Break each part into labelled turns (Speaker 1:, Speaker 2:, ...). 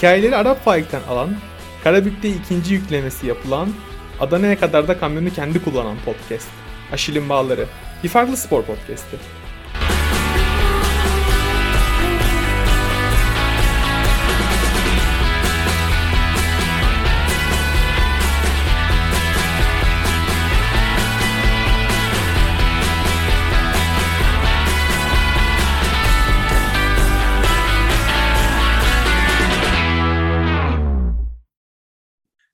Speaker 1: Hikayeleri Arap Faik'ten alan, Karabük'te ikinci yüklemesi yapılan, Adana'ya kadar da kamyonu kendi kullanan podcast. Aşil'in Bağları. Bir farklı spor podcast'i.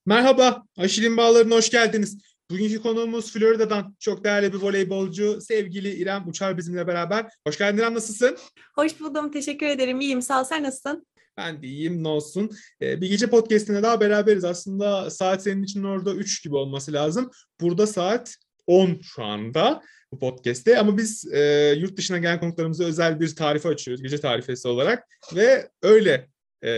Speaker 1: Merhaba, Aşil'in Bağları'na hoş geldiniz. Bugünkü konuğumuz Florida'dan çok değerli bir voleybolcu sevgili İrem Uçar bizimle beraber. Hoş geldin İrem, nasılsın?
Speaker 2: Hoş buldum, teşekkür ederim. İyiyim, sağ ol. Sen nasılsın?
Speaker 1: Ben de iyiyim, ne olsun. Ee, bir gece podcastinde daha beraberiz. Aslında saat senin için orada 3 gibi olması lazım. Burada saat 10 şu anda bu podcast'te. Ama biz e, yurt dışına gelen konuklarımıza özel bir tarife açıyoruz, gece tarifesi olarak. Ve öyle e,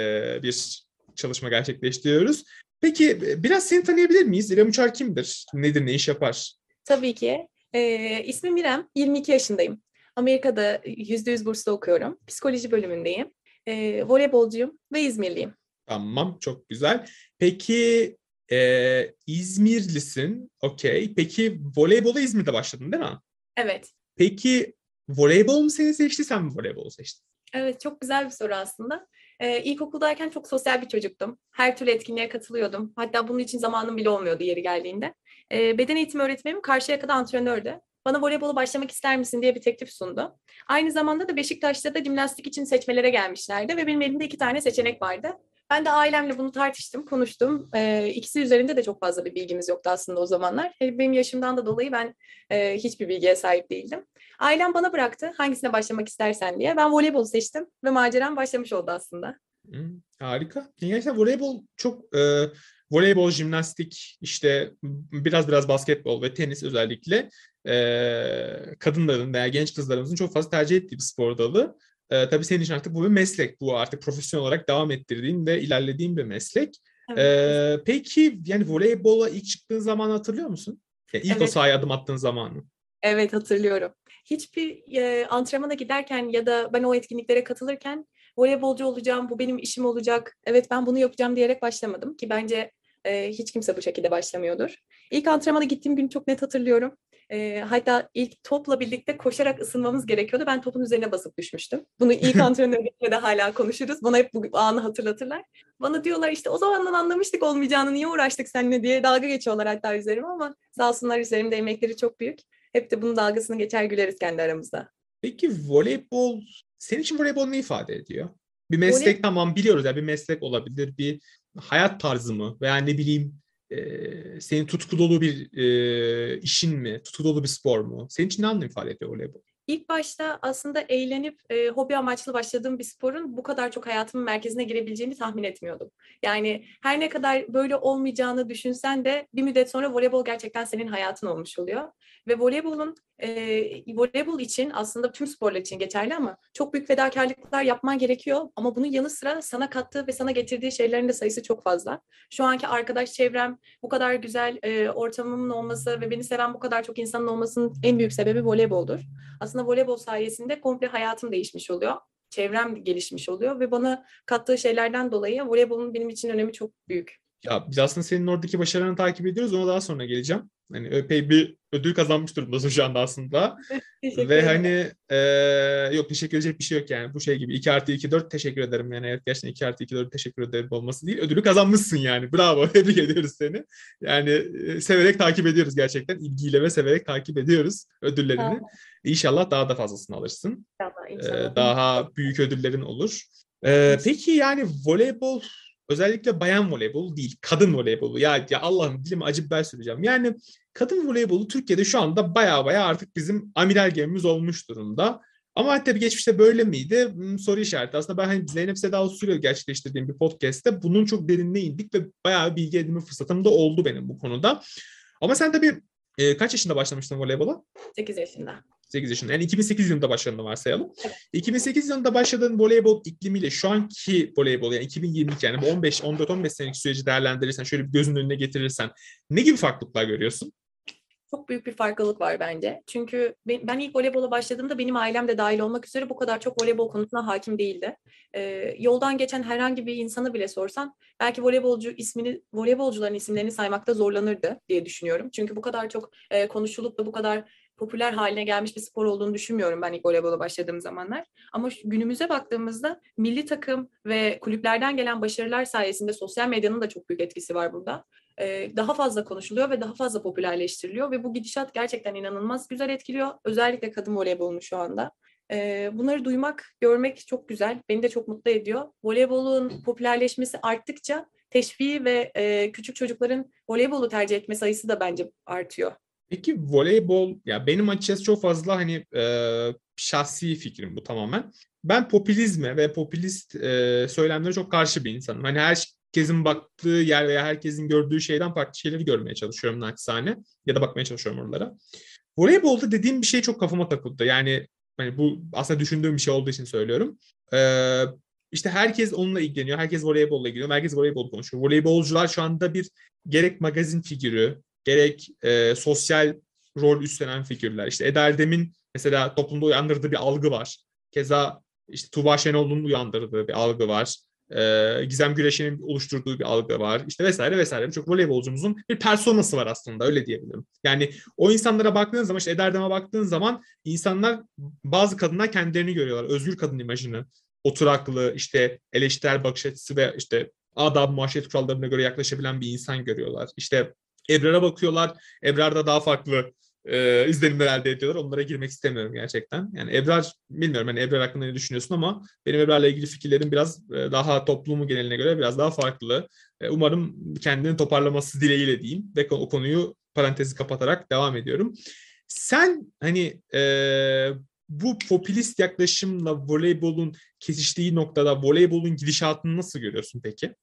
Speaker 1: bir çalışma gerçekleştiriyoruz. Peki biraz seni tanıyabilir miyiz? İrem Uçar kimdir? Nedir, ne iş yapar?
Speaker 2: Tabii ki. Ee, ismim İrem, 22 yaşındayım. Amerika'da %100 burslu okuyorum. Psikoloji bölümündeyim. Ee, voleybolcuyum ve İzmirliyim.
Speaker 1: Tamam, çok güzel. Peki e, İzmirlisin, okey. Peki voleybola İzmir'de başladın değil mi?
Speaker 2: Evet.
Speaker 1: Peki voleybol mu seni seçti, sen mi voleybolu seçtin?
Speaker 2: Evet, çok güzel bir soru aslında. Ee, ilkokuldayken çok sosyal bir çocuktum. Her türlü etkinliğe katılıyordum. Hatta bunun için zamanım bile olmuyordu yeri geldiğinde. Ee, beden eğitimi öğretmenim Karşıyaka'da antrenördü. Bana voleybola başlamak ister misin diye bir teklif sundu. Aynı zamanda da Beşiktaş'ta da jimnastik için seçmelere gelmişlerdi ve benim elimde iki tane seçenek vardı. Ben de ailemle bunu tartıştım, konuştum. Ee, ikisi üzerinde de çok fazla bir bilgimiz yoktu aslında o zamanlar. Benim yaşımdan da dolayı ben e, hiçbir bilgiye sahip değildim. Ailem bana bıraktı hangisine başlamak istersen diye. Ben voleybol seçtim ve maceram başlamış oldu aslında.
Speaker 1: Hmm, harika. Gerçekten voleybol çok e, voleybol, jimnastik, işte biraz biraz basketbol ve tenis özellikle e, kadınların veya genç kızlarımızın çok fazla tercih ettiği bir spor dalı. E, tabii senin için artık bu bir meslek. Bu artık profesyonel olarak devam ettirdiğin ve ilerlediğin bir meslek. Evet. E, peki yani voleybola ilk çıktığın zaman hatırlıyor musun? Yani ilk evet. o sahaya adım attığın zamanı.
Speaker 2: Evet hatırlıyorum. Hiçbir e, antrenmana giderken ya da ben o etkinliklere katılırken voleybolcu olacağım, bu benim işim olacak, evet ben bunu yapacağım diyerek başlamadım ki bence e, hiç kimse bu şekilde başlamıyordur. İlk antrenmana gittiğim gün çok net hatırlıyorum. E, hatta ilk topla birlikte koşarak ısınmamız gerekiyordu. Ben topun üzerine basıp düşmüştüm. Bunu ilk antrenörle de hala konuşuruz. Bana hep bu anı hatırlatırlar. Bana diyorlar işte o zamandan anlamıştık olmayacağını niye uğraştık seninle diye dalga geçiyorlar hatta üzerime ama sağ olsunlar üzerimde emekleri çok büyük. Hep de bunun dalgasını geçer güleriz kendi aramızda.
Speaker 1: Peki voleybol, senin için voleybol ne ifade ediyor? Bir meslek Voley... tamam biliyoruz ya bir meslek olabilir, bir hayat tarzı mı veya ne bileyim e, senin tutku dolu bir e, işin mi, tutku dolu bir spor mu? Senin için ne anlam ifade ediyor voleybol?
Speaker 2: İlk başta aslında eğlenip e, hobi amaçlı başladığım bir sporun bu kadar çok hayatımın merkezine girebileceğini tahmin etmiyordum. Yani her ne kadar böyle olmayacağını düşünsen de bir müddet sonra voleybol gerçekten senin hayatın olmuş oluyor. Ve voleybolun e, voleybol için aslında tüm sporlar için geçerli ama çok büyük fedakarlıklar yapman gerekiyor. Ama bunun yanı sıra sana kattığı ve sana getirdiği şeylerin de sayısı çok fazla. Şu anki arkadaş çevrem, bu kadar güzel e, ortamımın olması ve beni seven bu kadar çok insanın olmasının en büyük sebebi voleyboldur. Aslında voleybol sayesinde komple hayatım değişmiş oluyor. Çevrem gelişmiş oluyor ve bana kattığı şeylerden dolayı voleybolun benim için önemi çok büyük.
Speaker 1: Ya biz aslında senin oradaki başarılarını takip ediyoruz. Ona daha sonra geleceğim. Hani epey bir ödül kazanmış durumdasın şu anda aslında. Ve hani e, yok teşekkür edecek bir şey yok yani. Bu şey gibi 2 artı 2 4 teşekkür ederim. Yani evet gerçekten 2 artı 2 4 teşekkür ederim olması değil. Ödülü kazanmışsın yani. Bravo. Tebrik ediyoruz seni. Yani e, severek takip ediyoruz gerçekten. ilgiyle ve severek takip ediyoruz ödüllerini. Tamam. İnşallah daha da fazlasını alırsın.
Speaker 2: Tamam, inşallah.
Speaker 1: Ee, daha büyük ödüllerin olur. Ee, peki yani voleybol özellikle bayan voleybolu değil, kadın voleybolu. Ya, ya Allah'ım dilime acı biber süreceğim. Yani kadın voleybolu Türkiye'de şu anda baya baya artık bizim amiral gemimiz olmuş durumda. Ama hatta bir geçmişte böyle miydi? Hmm, soru işareti. Aslında ben hani Zeynep Seda Usulü gerçekleştirdiğim bir podcast'te bunun çok derinine indik ve bayağı bilgi edinme fırsatım da oldu benim bu konuda. Ama sen tabii e, kaç yaşında başlamıştın voleybola?
Speaker 2: 8 yaşında.
Speaker 1: 8 yaşında. Yani 2008 yılında başladığını varsayalım. Evet. 2008 yılında başladığın voleybol iklimiyle şu anki voleybol yani 2022 yani bu 15 14 15 senelik süreci değerlendirirsen şöyle bir gözünün önüne getirirsen ne gibi farklılıklar görüyorsun?
Speaker 2: Çok büyük bir farklılık var bence. Çünkü ben ilk voleybola başladığımda benim ailem de dahil olmak üzere bu kadar çok voleybol konusuna hakim değildi. Ee, yoldan geçen herhangi bir insanı bile sorsan belki voleybolcu ismini, voleybolcuların isimlerini saymakta zorlanırdı diye düşünüyorum. Çünkü bu kadar çok e, konuşulup da bu kadar popüler haline gelmiş bir spor olduğunu düşünmüyorum ben ilk voleybola başladığım zamanlar. Ama günümüze baktığımızda milli takım ve kulüplerden gelen başarılar sayesinde sosyal medyanın da çok büyük etkisi var burada. Daha fazla konuşuluyor ve daha fazla popülerleştiriliyor ve bu gidişat gerçekten inanılmaz güzel etkiliyor. Özellikle kadın voleybolunu şu anda. Bunları duymak, görmek çok güzel. Beni de çok mutlu ediyor. Voleybolun popülerleşmesi arttıkça teşviği ve küçük çocukların voleybolu tercih etme sayısı da bence artıyor.
Speaker 1: Peki voleybol ya benim açıkçası çok fazla hani e, şahsi fikrim bu tamamen. Ben popülizme ve popülist e, söylemlere çok karşı bir insanım. Hani herkesin baktığı yer veya herkesin gördüğü şeyden farklı şeyleri görmeye çalışıyorum naçizane ya da bakmaya çalışıyorum oralara. Voleybolda dediğim bir şey çok kafama takıldı. Yani hani bu aslında düşündüğüm bir şey olduğu için söylüyorum. Ee, işte herkes onunla ilgileniyor. Herkes voleybolla ilgileniyor. Herkes voleybol konuşuyor. Voleybolcular şu anda bir gerek magazin figürü, gerek e, sosyal rol üstlenen figürler. İşte Eda Erdem'in mesela toplumda uyandırdığı bir algı var. Keza işte Tuğba Şenol'un uyandırdığı bir algı var. Gizem Güreş'in oluşturduğu bir algı var. İşte vesaire vesaire. Birçok voleybolcumuzun bir personası var aslında öyle diyebilirim. Yani o insanlara baktığın zaman işte Eda Erdem'e baktığın zaman insanlar bazı kadınlar kendilerini görüyorlar. Özgür kadın imajını. Oturaklı, işte eleştirel bakış açısı ve işte adab muaşeret kurallarına göre yaklaşabilen bir insan görüyorlar. İşte Ebrar'a bakıyorlar. Ebrar'da daha farklı e, izlenimler elde ediyorlar. Onlara girmek istemiyorum gerçekten. Yani Ebrar, bilmiyorum hani Ebrar hakkında ne düşünüyorsun ama benim Ebrar'la ilgili fikirlerim biraz e, daha toplumu geneline göre biraz daha farklı. E, umarım kendini toparlaması dileğiyle diyeyim ve o konuyu parantezi kapatarak devam ediyorum. Sen hani e, bu popülist yaklaşımla voleybolun kesiştiği noktada voleybolun gidişatını nasıl görüyorsun peki?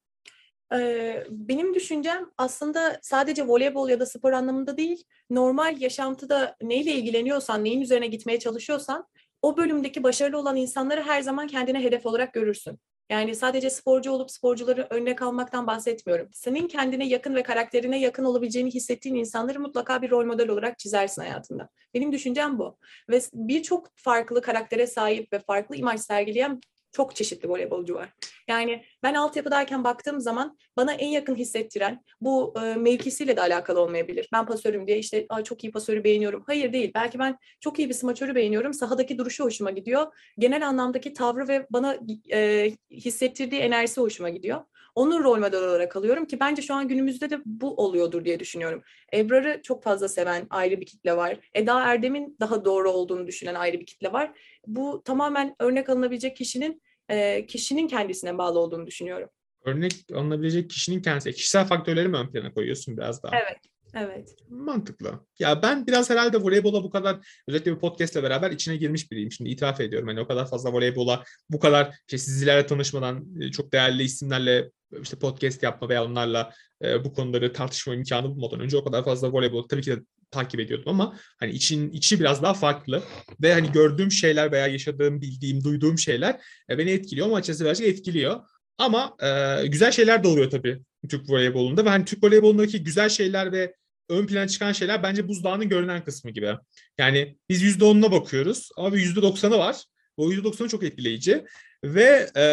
Speaker 2: Benim düşüncem aslında sadece voleybol ya da spor anlamında değil, normal yaşantıda neyle ilgileniyorsan, neyin üzerine gitmeye çalışıyorsan, o bölümdeki başarılı olan insanları her zaman kendine hedef olarak görürsün. Yani sadece sporcu olup sporcuları örnek almaktan bahsetmiyorum. Senin kendine yakın ve karakterine yakın olabileceğini hissettiğin insanları mutlaka bir rol model olarak çizersin hayatında. Benim düşüncem bu. Ve birçok farklı karaktere sahip ve farklı imaj sergileyen çok çeşitli voleybolcu var. Yani ben altyapıdayken baktığım zaman bana en yakın hissettiren bu e, mevkisiyle de alakalı olmayabilir. Ben pasörüm diye işte çok iyi pasörü beğeniyorum. Hayır değil. Belki ben çok iyi bir smaçörü beğeniyorum. Sahadaki duruşu hoşuma gidiyor. Genel anlamdaki tavrı ve bana e, hissettirdiği enerjisi hoşuma gidiyor. Onun rol model olarak alıyorum ki bence şu an günümüzde de bu oluyordur diye düşünüyorum. Ebrar'ı çok fazla seven ayrı bir kitle var. Eda Erdem'in daha doğru olduğunu düşünen ayrı bir kitle var. Bu tamamen örnek alınabilecek kişinin e, kişinin kendisine bağlı olduğunu düşünüyorum.
Speaker 1: Örnek alınabilecek kişinin kendisi. Kişisel faktörleri mi ön plana koyuyorsun biraz daha?
Speaker 2: Evet. Evet.
Speaker 1: Mantıklı. Ya ben biraz herhalde voleybola bu kadar özellikle bir podcastle beraber içine girmiş biriyim. Şimdi itiraf ediyorum. Hani o kadar fazla voleybola bu kadar işte sizlerle tanışmadan çok değerli isimlerle işte podcast yapma veya onlarla e, bu konuları tartışma imkanı bulmadan önce o kadar fazla voleybol tabii ki de takip ediyordum ama hani için içi biraz daha farklı ve hani gördüğüm şeyler veya yaşadığım, bildiğim, duyduğum şeyler e, beni etkiliyor ama açıkçası birazcık etkiliyor. Ama e, güzel şeyler de oluyor tabii Türk voleybolunda ve hani Türk voleybolundaki güzel şeyler ve ön plana çıkan şeyler bence buzdağının görünen kısmı gibi. Yani biz %10'una bakıyoruz ama bir %90'ı var. Bu %90'ı çok etkileyici. Ve e,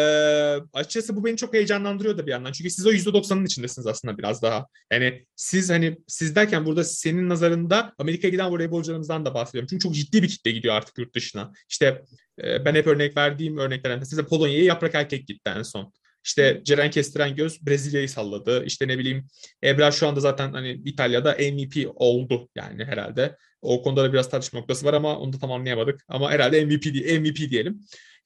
Speaker 1: açıkçası bu beni çok heyecanlandırıyor da bir yandan. Çünkü siz o %90'ın içindesiniz aslında biraz daha. Yani siz hani siz derken burada senin nazarında Amerika'ya giden voleybolcularımızdan da bahsediyorum. Çünkü çok ciddi bir kitle gidiyor artık yurt dışına. İşte e, ben hep örnek verdiğim örneklerden size Polonya'ya yaprak erkek gitti en son. İşte Ceren Kestiren Göz Brezilya'yı salladı. İşte ne bileyim Ebrar şu anda zaten hani İtalya'da MVP oldu yani herhalde. O konuda da biraz tartışma noktası var ama onu da tamamlayamadık. Ama herhalde MVP, MVP diyelim.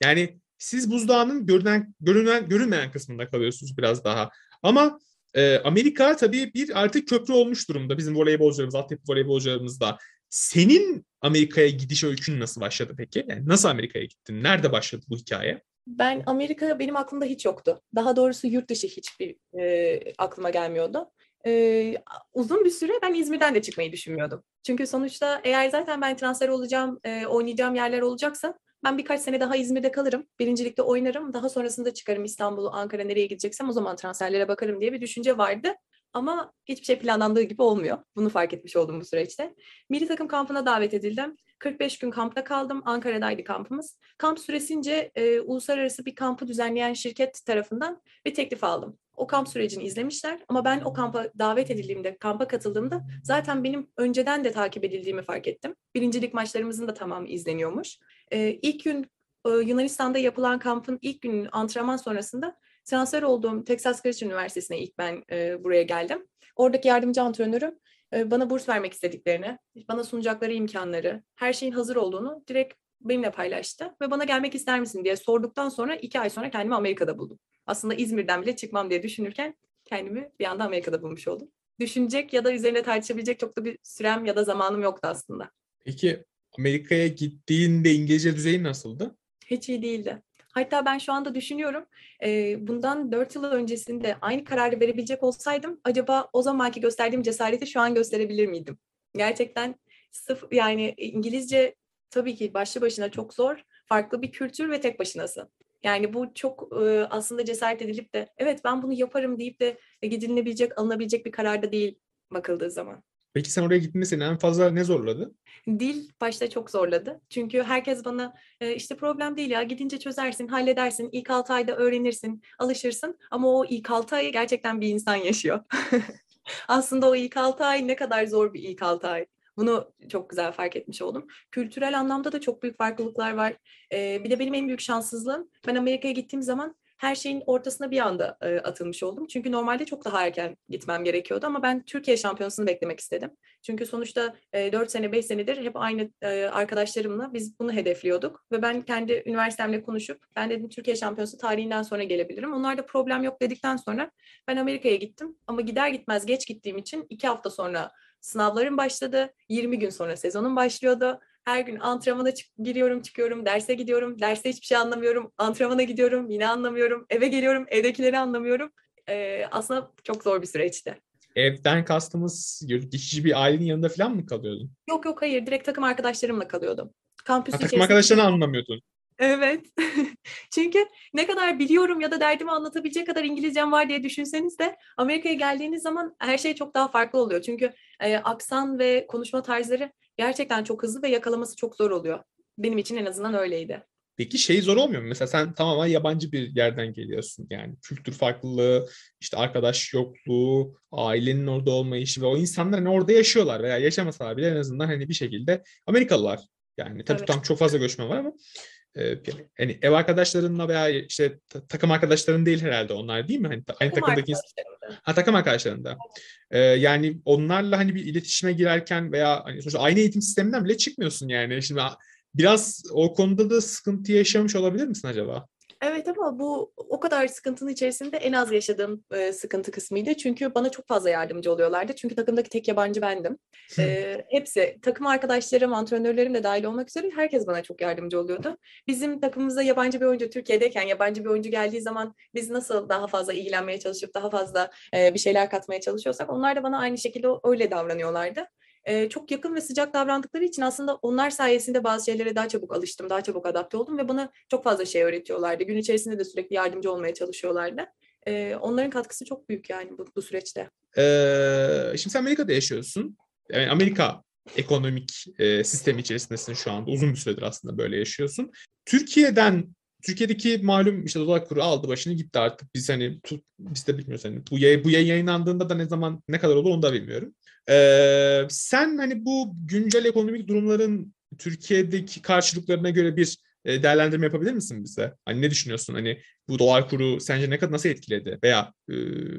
Speaker 1: Yani siz buzdağının görünen, görünen, görünmeyen kısmında kalıyorsunuz biraz daha. Ama e, Amerika tabii bir artık köprü olmuş durumda bizim voleybolcularımız, altyapı voleybolcularımızda. Senin Amerika'ya gidiş öykün nasıl başladı peki? Yani nasıl Amerika'ya gittin? Nerede başladı bu hikaye?
Speaker 2: Ben Amerika benim aklımda hiç yoktu. Daha doğrusu yurt dışı hiçbir e, aklıma gelmiyordu. E, uzun bir süre ben İzmir'den de çıkmayı düşünmüyordum. Çünkü sonuçta eğer zaten ben transfer olacağım, e, oynayacağım yerler olacaksa ben birkaç sene daha İzmir'de kalırım. Birincilikte oynarım. Daha sonrasında çıkarım İstanbul, Ankara nereye gideceksem o zaman transferlere bakarım diye bir düşünce vardı. Ama hiçbir şey planlandığı gibi olmuyor. Bunu fark etmiş oldum bu süreçte. Milli takım kampına davet edildim. 45 gün kampta kaldım. Ankara'daydı kampımız. Kamp süresince e, uluslararası bir kampı düzenleyen şirket tarafından bir teklif aldım. O kamp sürecini izlemişler ama ben o kampa davet edildiğimde, kampa katıldığımda zaten benim önceden de takip edildiğimi fark ettim. Birincilik maçlarımızın da tamamı izleniyormuş. E, ilk gün e, Yunanistan'da yapılan kampın ilk günün antrenman sonrasında transfer olduğum Texas Christian Üniversitesi'ne ilk ben e, buraya geldim. Oradaki yardımcı antrenörüm e, bana burs vermek istediklerini, bana sunacakları imkanları, her şeyin hazır olduğunu direkt benimle paylaştı. Ve bana gelmek ister misin diye sorduktan sonra iki ay sonra kendimi Amerika'da buldum. Aslında İzmir'den bile çıkmam diye düşünürken kendimi bir anda Amerika'da bulmuş oldum. Düşünecek ya da üzerine tartışabilecek çok da bir sürem ya da zamanım yoktu aslında.
Speaker 1: Peki Amerika'ya gittiğinde İngilizce düzeyin nasıldı?
Speaker 2: Hiç iyi değildi. Hatta ben şu anda düşünüyorum e, bundan dört yıl öncesinde aynı kararı verebilecek olsaydım acaba o zamanki gösterdiğim cesareti şu an gösterebilir miydim? Gerçekten sıfır yani İngilizce tabii ki başlı başına çok zor. Farklı bir kültür ve tek başınasın. Yani bu çok e, aslında cesaret edilip de evet ben bunu yaparım deyip de gidilebilecek, alınabilecek bir karar da değil bakıldığı zaman.
Speaker 1: Peki sen oraya gittiğinde seni en fazla ne zorladı?
Speaker 2: Dil başta çok zorladı. Çünkü herkes bana e, işte problem değil ya gidince çözersin, halledersin, ilk 6 ayda öğrenirsin, alışırsın. Ama o ilk 6 ayı gerçekten bir insan yaşıyor. Aslında o ilk 6 ay ne kadar zor bir ilk 6 ay. Bunu çok güzel fark etmiş oldum. Kültürel anlamda da çok büyük farklılıklar var. Ee, bir de benim en büyük şanssızlığım ben Amerika'ya gittiğim zaman her şeyin ortasına bir anda e, atılmış oldum. Çünkü normalde çok daha erken gitmem gerekiyordu ama ben Türkiye şampiyonasını beklemek istedim. Çünkü sonuçta e, 4 sene 5 senedir hep aynı e, arkadaşlarımla biz bunu hedefliyorduk. Ve ben kendi üniversitemle konuşup ben dedim Türkiye şampiyonası tarihinden sonra gelebilirim. Onlar da problem yok dedikten sonra ben Amerika'ya gittim. Ama gider gitmez geç gittiğim için 2 hafta sonra sınavlarım başladı. 20 gün sonra sezonum başlıyordu. Her gün antrenmana çık giriyorum, çıkıyorum, derse gidiyorum. Derste hiçbir şey anlamıyorum. Antrenmana gidiyorum, yine anlamıyorum. Eve geliyorum, evdekileri anlamıyorum. Ee, aslında çok zor bir süreçti.
Speaker 1: Evden kastımız geçici bir ailenin yanında falan mı kalıyordun?
Speaker 2: Yok yok hayır, direkt takım arkadaşlarımla kalıyordum.
Speaker 1: Kampüs ha, takım arkadaşlarını anlamıyordun.
Speaker 2: Evet. Çünkü ne kadar biliyorum ya da derdimi anlatabilecek kadar İngilizcem var diye düşünseniz de Amerika'ya geldiğiniz zaman her şey çok daha farklı oluyor. Çünkü e, aksan ve konuşma tarzları gerçekten çok hızlı ve yakalaması çok zor oluyor. Benim için en azından öyleydi.
Speaker 1: Peki şey zor olmuyor mu? Mesela sen tamamen yabancı bir yerden geliyorsun. Yani kültür farklılığı, işte arkadaş yokluğu, ailenin orada olmayışı ve o insanlar hani orada yaşıyorlar veya yaşamasalar bile en azından hani bir şekilde Amerikalılar. Yani tabii evet. tam çok fazla göçmen var ama yani ev arkadaşlarınla veya işte takım arkadaşların değil herhalde onlar değil mi? Hani aynı takım takımdaki ha takım arkadaşlarında. Ee, yani onlarla hani bir iletişime girerken veya hani sonuçta aynı eğitim sisteminden bile çıkmıyorsun yani. Şimdi biraz o konuda da sıkıntı yaşamış olabilir misin acaba?
Speaker 2: Evet ama bu o kadar sıkıntının içerisinde en az yaşadığım e, sıkıntı kısmıydı. Çünkü bana çok fazla yardımcı oluyorlardı. Çünkü takımdaki tek yabancı bendim. E, hepsi, takım arkadaşlarım, antrenörlerim de dahil olmak üzere herkes bana çok yardımcı oluyordu. Bizim takımımızda yabancı bir oyuncu Türkiye'deyken yabancı bir oyuncu geldiği zaman biz nasıl daha fazla ilgilenmeye çalışıp daha fazla e, bir şeyler katmaya çalışıyorsak onlar da bana aynı şekilde öyle davranıyorlardı e, çok yakın ve sıcak davrandıkları için aslında onlar sayesinde bazı şeylere daha çabuk alıştım, daha çabuk adapte oldum ve bana çok fazla şey öğretiyorlardı. Gün içerisinde de sürekli yardımcı olmaya çalışıyorlardı. E, onların katkısı çok büyük yani bu, bu süreçte.
Speaker 1: Ee, şimdi sen Amerika'da yaşıyorsun. Yani Amerika ekonomik e, sistemi içerisindesin şu anda. Uzun bir süredir aslında böyle yaşıyorsun. Türkiye'den Türkiye'deki malum işte dolar kuru aldı başını gitti artık. Biz hani biz de bilmiyoruz hani bu yayın, bu yayın yayınlandığında da ne zaman ne kadar olur onu da bilmiyorum. Ee, sen hani bu güncel ekonomik durumların Türkiye'deki karşılıklarına göre bir e, değerlendirme yapabilir misin bize? Hani ne düşünüyorsun? Hani bu dolar kuru sence ne kadar nasıl etkiledi? Veya e,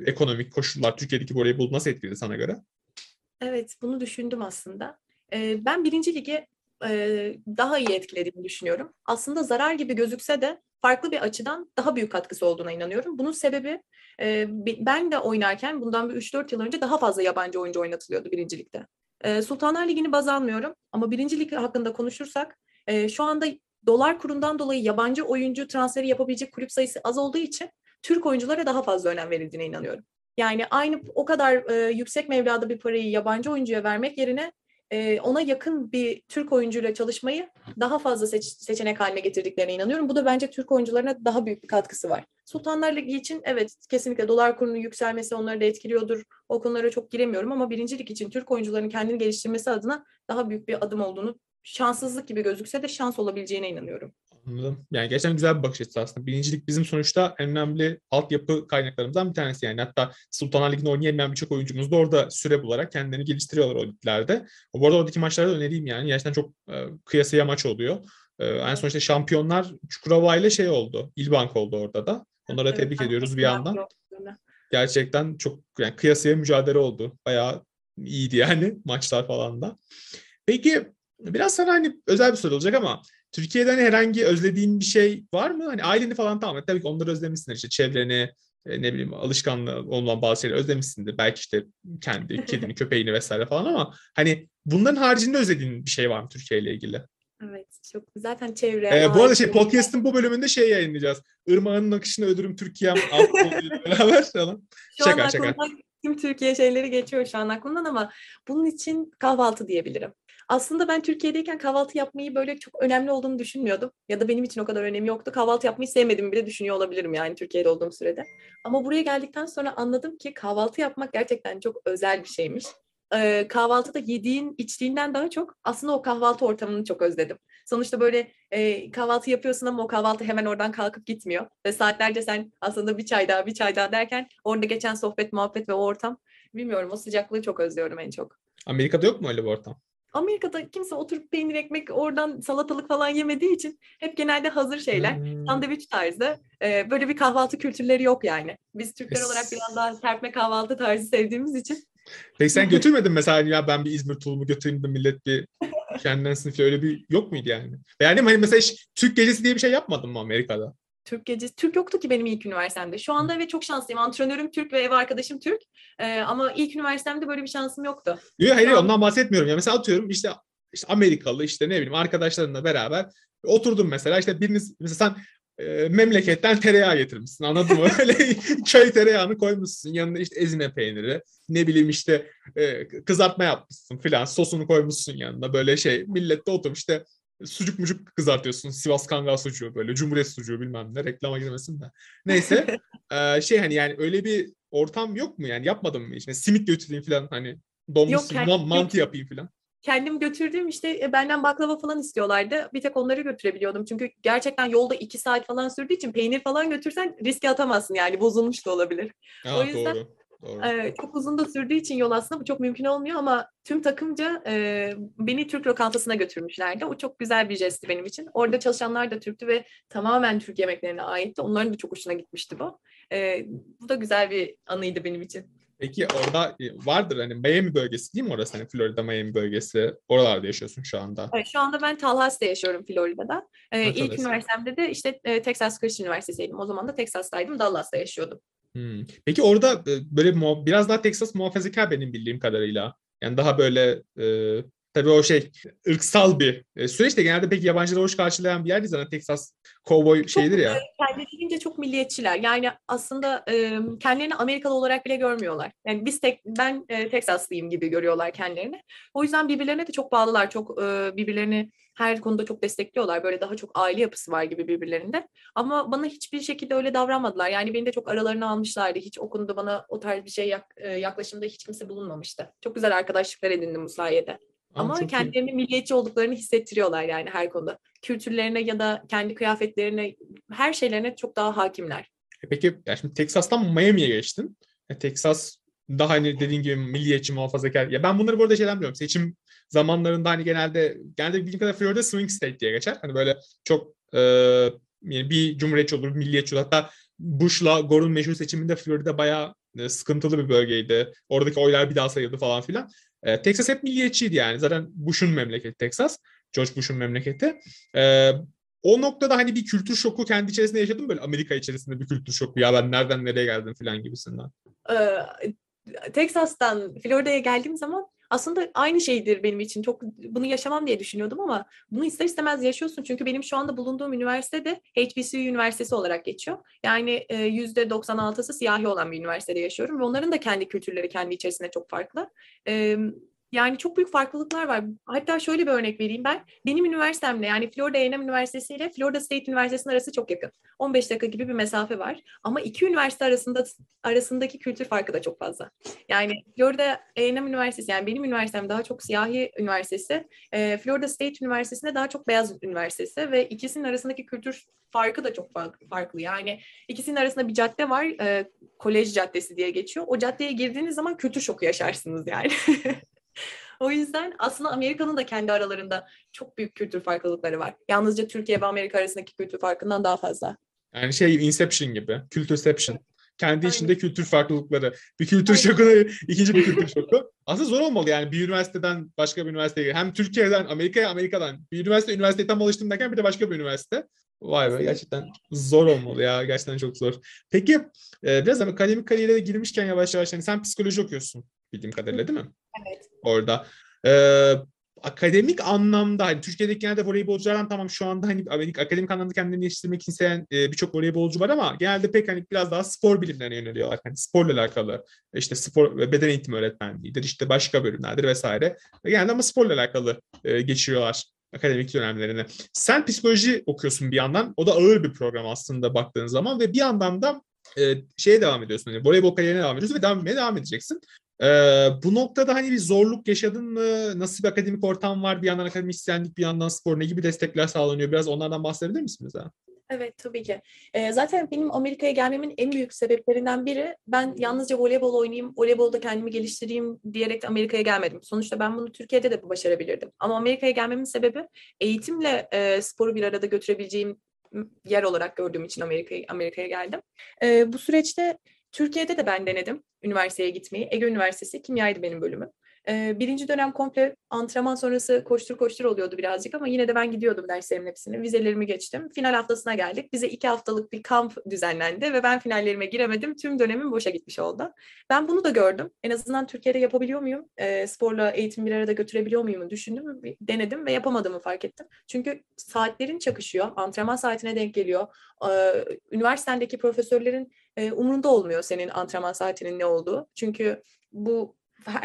Speaker 1: ekonomik koşullar Türkiye'deki voleybol nasıl etkiledi sana göre?
Speaker 2: Evet, bunu düşündüm aslında. Ee, ben birinci ligi e, daha iyi etkilediğini düşünüyorum. Aslında zarar gibi gözükse de farklı bir açıdan daha büyük katkısı olduğuna inanıyorum. Bunun sebebi e, ben de oynarken bundan bir 3-4 yıl önce daha fazla yabancı oyuncu oynatılıyordu birincilikte. E, Sultanlar Ligi'ni baz almıyorum ama birincilik hakkında konuşursak e, şu anda dolar kurundan dolayı yabancı oyuncu transferi yapabilecek kulüp sayısı az olduğu için Türk oyunculara daha fazla önem verildiğine inanıyorum. Yani aynı o kadar e, yüksek mevlada bir parayı yabancı oyuncuya vermek yerine ona yakın bir Türk oyuncuyla çalışmayı daha fazla seç, seçenek haline getirdiklerine inanıyorum. Bu da bence Türk oyuncularına daha büyük bir katkısı var. Sultanlar Ligi için evet kesinlikle dolar kurunun yükselmesi onları da etkiliyordur. O konulara çok giremiyorum ama birincilik için Türk oyuncuların kendini geliştirmesi adına daha büyük bir adım olduğunu şanssızlık gibi gözükse de şans olabileceğine inanıyorum.
Speaker 1: Anladım. Yani gerçekten güzel bir bakış açısı aslında. Birincilik bizim sonuçta en önemli altyapı kaynaklarımızdan bir tanesi yani. Hatta Sultanlar Ligi'nde oynayamayan birçok oyuncumuz da orada süre bularak kendilerini geliştiriyorlar o liglerde. Bu arada oradaki maçlarda önereyim yani. Gerçekten çok e, kıyasıya maç oluyor. E, en son işte şampiyonlar Çukurova ile şey oldu. İlbank oldu orada da. Onlara evet, tebrik ediyoruz bir yandan. Gerçekten çok yani kıyasıya mücadele oldu. Bayağı iyiydi yani maçlar falan da. Peki biraz sana hani özel bir soru olacak ama Türkiye'den hani herhangi özlediğin bir şey var mı? Hani aileni falan tamam. Tabii ki onları özlemişsindir. İşte çevreni, e, ne bileyim alışkanlığı olan bazı şeyleri özlemişsindir. Belki işte kendi kedini, köpeğini vesaire falan ama hani bunların haricinde özlediğin bir şey var mı Türkiye ile ilgili?
Speaker 2: Evet çok zaten çevre.
Speaker 1: Ee, bu arada şey podcast'ın bu bölümünde şey yayınlayacağız. Irmağın akışını ödürüm Türkiye'm alt beraber falan.
Speaker 2: Şu şaka, an şaka. tüm Türkiye şeyleri geçiyor şu an aklımdan ama bunun için kahvaltı diyebilirim. Aslında ben Türkiye'deyken kahvaltı yapmayı böyle çok önemli olduğunu düşünmüyordum. Ya da benim için o kadar önemi yoktu. Kahvaltı yapmayı sevmediğimi bile düşünüyor olabilirim yani Türkiye'de olduğum sürede. Ama buraya geldikten sonra anladım ki kahvaltı yapmak gerçekten çok özel bir şeymiş. Ee, kahvaltıda yediğin, içtiğinden daha çok aslında o kahvaltı ortamını çok özledim. Sonuçta böyle e, kahvaltı yapıyorsun ama o kahvaltı hemen oradan kalkıp gitmiyor. Ve saatlerce sen aslında bir çay daha, bir çay daha derken orada geçen sohbet, muhabbet ve o ortam bilmiyorum o sıcaklığı çok özlüyorum en çok.
Speaker 1: Amerika'da yok mu öyle bir ortam?
Speaker 2: Amerika'da kimse oturup peynir ekmek oradan salatalık falan yemediği için hep genelde hazır şeyler. Hmm. Sandviç tarzı. E, böyle bir kahvaltı kültürleri yok yani. Biz Türkler olarak biraz daha serpme kahvaltı tarzı sevdiğimiz için.
Speaker 1: Peki sen götürmedin mesela ya ben bir İzmir tulumu götüreyim de millet bir kendinden sınıfı öyle bir yok muydu yani? Yani hani mesela hiç Türk gecesi diye bir şey yapmadın mı Amerika'da?
Speaker 2: Türk gecesi. Türk yoktu ki benim ilk üniversitemde. Şu anda ve çok şanslıyım. Antrenörüm Türk ve ev arkadaşım Türk. Ee, ama ilk üniversitemde böyle bir şansım yoktu.
Speaker 1: Yok hayır an... ondan bahsetmiyorum. Ya mesela atıyorum işte işte Amerikalı işte ne bileyim arkadaşlarınla beraber oturdum mesela işte biriniz mesela sen e, memleketten tereyağı getirmişsin anladın mı? Öyle köy tereyağını koymuşsun yanında işte ezine peyniri ne bileyim işte e, kızartma yapmışsın filan sosunu koymuşsun yanında böyle şey millette oturmuş işte sucuk mucuk kızartıyorsun. Sivas Kangal sucuğu böyle. Cumhuriyet sucuğu bilmem ne. Reklama girmesin de. Neyse. e, şey hani yani öyle bir ortam yok mu yani? Yapmadın mı hiç? Yani simit götüreyim falan hani. Donmuş yok, mantı yapayım falan.
Speaker 2: Kendim götürdüğüm işte e, benden baklava falan istiyorlardı. Bir tek onları götürebiliyordum. Çünkü gerçekten yolda iki saat falan sürdüğü için peynir falan götürsen riske atamazsın yani. Bozulmuş da olabilir.
Speaker 1: Aa, o yüzden doğru.
Speaker 2: Doğru. çok uzun da sürdüğü için yol aslında bu çok mümkün olmuyor ama tüm takımca e, beni Türk lokantasına götürmüşlerdi. O çok güzel bir jestti benim için. Orada çalışanlar da Türktü ve tamamen Türk yemeklerine aitti. Onların da çok hoşuna gitmişti bu. E, bu da güzel bir anıydı benim için.
Speaker 1: Peki orada vardır hani Miami bölgesi değil mi orası? Hani Florida Miami bölgesi. Oralarda yaşıyorsun şu anda.
Speaker 2: Evet, şu anda ben Tallahassee yaşıyorum Florida'da. Ee, ilk üniversitemde de işte e, Texas Christian Üniversitesi'ydim. O zaman da Texas'taydım. Dallas'ta yaşıyordum.
Speaker 1: Hmm. Peki orada e, böyle biraz daha Texas muhafazakar benim bildiğim kadarıyla. Yani daha böyle e, tabii o şey ırksal bir e, süreç de genelde pek yabancıları hoş karşılayan bir yer değil zaten Texas kovboy şeydir ya.
Speaker 2: Kendilerince çok milliyetçiler. Yani aslında e, kendilerini Amerikalı olarak bile görmüyorlar. Yani biz tek ben e, Texaslıyım gibi görüyorlar kendilerini. O yüzden birbirlerine de çok bağlılar. Çok e, birbirlerini her konuda çok destekliyorlar. Böyle daha çok aile yapısı var gibi birbirlerinde. Ama bana hiçbir şekilde öyle davranmadılar. Yani beni de çok aralarına almışlardı. Hiç o konuda bana o tarz bir şey yak, yaklaşımda hiç kimse bulunmamıştı. Çok güzel arkadaşlıklar edindim bu sayede. Ama, Ama kendilerini iyi. milliyetçi olduklarını hissettiriyorlar yani her konuda. Kültürlerine ya da kendi kıyafetlerine, her şeylerine çok daha hakimler.
Speaker 1: E peki ya şimdi Texas'tan Miami'ye geçtin. E, Texas daha hani dediğin gibi milliyetçi muhafazakar. Ya ben bunları burada şeyden biliyorum. Seçim zamanlarında hani genelde genelde bildiğim kadar Florida swing state diye geçer. Hani böyle çok e, yani bir cumhuriyetçi olur, milliyetçi olur. Hatta Bush'la Gore'un meşhur seçiminde Florida bayağı e, sıkıntılı bir bölgeydi. Oradaki oylar bir daha sayıldı falan filan. E, Texas hep milliyetçiydi yani. Zaten Bush'un memleketi Texas. George Bush'un memleketi. E, o noktada hani bir kültür şoku kendi içerisinde yaşadım böyle Amerika içerisinde bir kültür şoku ya ben nereden nereye geldim falan gibisinden.
Speaker 2: Ee, Texas'tan Florida'ya geldiğim zaman aslında aynı şeydir benim için. Çok bunu yaşamam diye düşünüyordum ama bunu ister istemez yaşıyorsun. Çünkü benim şu anda bulunduğum üniversite de HBCU Üniversitesi olarak geçiyor. Yani yüzde 96'sı siyahi olan bir üniversitede yaşıyorum ve onların da kendi kültürleri kendi içerisinde çok farklı. Yani çok büyük farklılıklar var. Hatta şöyle bir örnek vereyim ben. Benim üniversitemle yani Florida A&M Üniversitesi ile Florida State Üniversitesi'nin arası çok yakın. 15 dakika gibi bir mesafe var. Ama iki üniversite arasında arasındaki kültür farkı da çok fazla. Yani Florida A&M Üniversitesi yani benim üniversitem daha çok siyahi üniversitesi. E, Florida State Üniversitesi'nde daha çok beyaz üniversitesi ve ikisinin arasındaki kültür farkı da çok farklı. Yani ikisinin arasında bir cadde var. E, Kolej Caddesi diye geçiyor. O caddeye girdiğiniz zaman kültür şoku yaşarsınız yani. O yüzden aslında Amerika'nın da kendi aralarında çok büyük kültür farklılıkları var. Yalnızca Türkiye ve Amerika arasındaki kültür farkından daha fazla.
Speaker 1: Yani şey Inception gibi, Kültürception. Kendi Aynen. içinde kültür farklılıkları. Bir kültür Aynen. şokuna ikinci bir kültür şoku. Aslında zor olmalı yani bir üniversiteden başka bir üniversiteye. Hem Türkiye'den Amerika'ya, Amerika'dan. Bir üniversite üniversiteyi tam alıştım derken bir de başka bir üniversite. Vay be gerçekten zor olmalı ya. Gerçekten çok zor. Peki e, biraz akademik kariyere girmişken yavaş yavaş hani sen psikoloji okuyorsun bildiğim kadarıyla değil mi?
Speaker 2: Evet.
Speaker 1: Orada. Ee, akademik anlamda hani Türkiye'deki genelde voleybolculardan tamam şu anda hani akademik anlamda kendini yetiştirmek isteyen e, birçok voleybolcu var ama genelde pek hani biraz daha spor bilimlerine yöneliyorlar. Hani sporla alakalı işte spor ve beden eğitimi öğretmenliğidir işte başka bölümlerdir vesaire. Ve genelde ama sporla alakalı e, geçiriyorlar akademik dönemlerini. Sen psikoloji okuyorsun bir yandan. O da ağır bir program aslında baktığın zaman ve bir yandan da e, şeye devam ediyorsun. Yani voleybol kariyerine devam ediyorsun ve devam etmeye devam edeceksin. Ee, bu noktada hani bir zorluk yaşadın mı? Nasıl bir akademik ortam var? Bir yandan akademisyenlik, bir yandan spor. Ne gibi destekler sağlanıyor? Biraz onlardan bahsedebilir misiniz? Ha?
Speaker 2: Evet tabii ki. Ee, zaten benim Amerika'ya gelmemin en büyük sebeplerinden biri ben yalnızca voleybol oynayayım, voleybolda kendimi geliştireyim diyerek Amerika'ya gelmedim. Sonuçta ben bunu Türkiye'de de başarabilirdim. Ama Amerika'ya gelmemin sebebi eğitimle e, sporu bir arada götürebileceğim yer olarak gördüğüm için Amerika'ya Amerika'ya geldim. E, bu süreçte Türkiye'de de ben denedim üniversiteye gitmeyi. Ege Üniversitesi kimyaydı benim bölümüm. birinci dönem komple antrenman sonrası koştur koştur oluyordu birazcık ama yine de ben gidiyordum derslerimin hepsini. Vizelerimi geçtim. Final haftasına geldik. Bize iki haftalık bir kamp düzenlendi ve ben finallerime giremedim. Tüm dönemim boşa gitmiş oldu. Ben bunu da gördüm. En azından Türkiye'de yapabiliyor muyum? sporla eğitim bir arada götürebiliyor muyum? Düşündüm, denedim ve yapamadığımı fark ettim. Çünkü saatlerin çakışıyor. Antrenman saatine denk geliyor. üniversitedeki profesörlerin umurunda olmuyor senin antrenman saatinin ne olduğu. Çünkü bu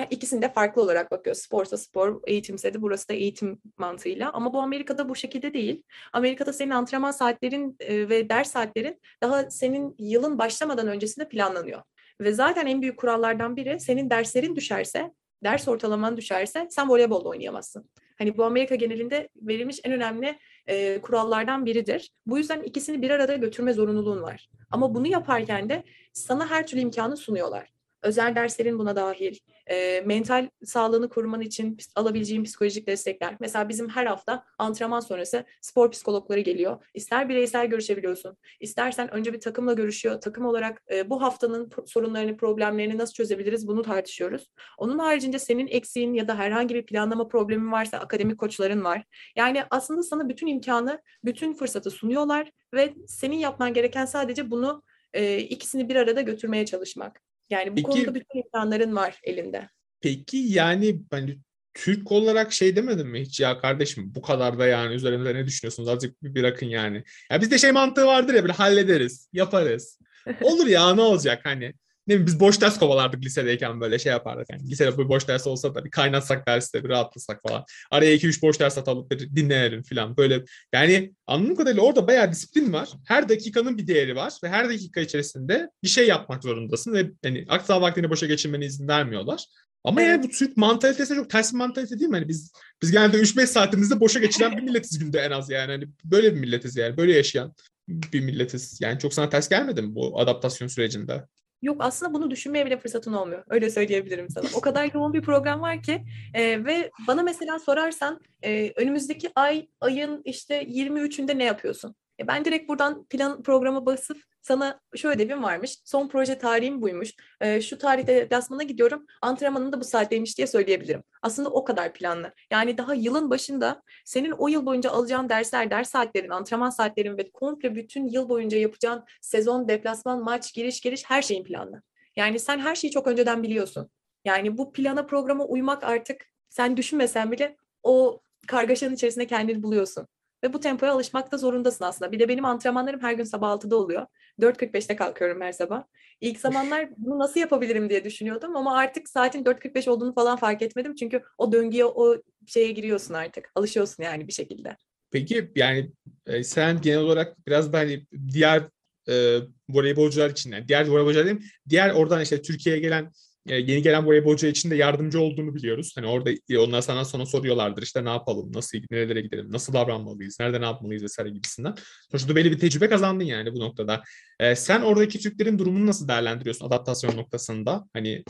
Speaker 2: ikisinde farklı olarak bakıyor. Sporsa spor, eğitimse de burası da eğitim mantığıyla. Ama bu Amerika'da bu şekilde değil. Amerika'da senin antrenman saatlerin ve ders saatlerin daha senin yılın başlamadan öncesinde planlanıyor. Ve zaten en büyük kurallardan biri senin derslerin düşerse, ders ortalaman düşerse sen voleybol oynayamazsın. Hani bu Amerika genelinde verilmiş en önemli e, kurallardan biridir. Bu yüzden ikisini bir arada götürme zorunluluğun var. Ama bunu yaparken de sana her türlü imkanı sunuyorlar. Özel derslerin buna dahil, e, mental sağlığını koruman için alabileceğin psikolojik destekler. Mesela bizim her hafta antrenman sonrası spor psikologları geliyor. İster bireysel görüşebiliyorsun, istersen önce bir takımla görüşüyor. Takım olarak e, bu haftanın sorunlarını, problemlerini nasıl çözebiliriz bunu tartışıyoruz. Onun haricinde senin eksiğin ya da herhangi bir planlama problemin varsa akademik koçların var. Yani aslında sana bütün imkanı, bütün fırsatı sunuyorlar ve senin yapman gereken sadece bunu e, ikisini bir arada götürmeye çalışmak. Yani bu Peki, konuda bütün imkanların var elinde.
Speaker 1: Peki yani hani Türk olarak şey demedin mi hiç ya kardeşim bu kadar da yani üzerinde ne düşünüyorsunuz azıcık bir bırakın yani. Ya bizde şey mantığı vardır ya böyle hallederiz, yaparız. Olur ya ne olacak hani ne bileyim biz boş ders kovalardık lisedeyken böyle şey yapardık. Yani lisede bir boş ders olsa da bir kaynatsak derste bir rahatlasak falan. Araya 2-3 boş ders atalım bir dinleyelim falan. Böyle yani anladığım kadarıyla orada bayağı disiplin var. Her dakikanın bir değeri var ve her dakika içerisinde bir şey yapmak zorundasın ve yani aksa vaktini boşa geçirmene izin vermiyorlar. Ama evet. yani bu Türk mantalitesi çok ters bir mantalite değil mi? Hani biz biz genelde 3-5 saatimizde boşa geçiren bir milletiz günde en az yani. Hani böyle bir milletiz yani. Böyle yaşayan bir milletiz. Yani çok sana ters gelmedi mi bu adaptasyon sürecinde?
Speaker 2: Yok aslında bunu düşünmeye bile fırsatın olmuyor. Öyle söyleyebilirim sana. O kadar yoğun bir program var ki e, ve bana mesela sorarsan e, önümüzdeki ay ayın işte 23'ünde ne yapıyorsun? E, ben direkt buradan plan programa basıp sana şu ödevim varmış. Son proje tarihim buymuş. E, şu tarihte deplasmana gidiyorum. Antrenmanım da bu saatteymiş diye söyleyebilirim. Aslında o kadar planlı. Yani daha yılın başında senin o yıl boyunca alacağın dersler, ders saatlerin, antrenman saatlerin ve komple bütün yıl boyunca yapacağın sezon, deplasman, maç, giriş, geliş her şeyin planlı. Yani sen her şeyi çok önceden biliyorsun. Yani bu plana programa uymak artık sen düşünmesen bile o kargaşanın içerisinde kendini buluyorsun. Ve bu tempoya alışmakta zorundasın aslında. Bir de benim antrenmanlarım her gün sabah 6'da oluyor. 4.45'te kalkıyorum her sabah. İlk zamanlar bunu nasıl yapabilirim diye düşünüyordum ama artık saatin 4.45 olduğunu falan fark etmedim. Çünkü o döngüye, o şeye giriyorsun artık. Alışıyorsun yani bir şekilde.
Speaker 1: Peki yani e, sen genel olarak biraz da hani diğer e, voleybolcular için yani diğer voleybolcular diyeyim, diğer oradan işte Türkiye'ye gelen yeni gelen voleybolcu için de yardımcı olduğunu biliyoruz. Hani orada e, onlar sana sonra soruyorlardır işte ne yapalım, nasıl nerelere gidelim, nasıl davranmalıyız, nerede ne yapmalıyız vesaire gibisinden. Sonuçta belli bir tecrübe kazandın yani bu noktada. E, sen oradaki Türklerin durumunu nasıl değerlendiriyorsun adaptasyon noktasında? Hani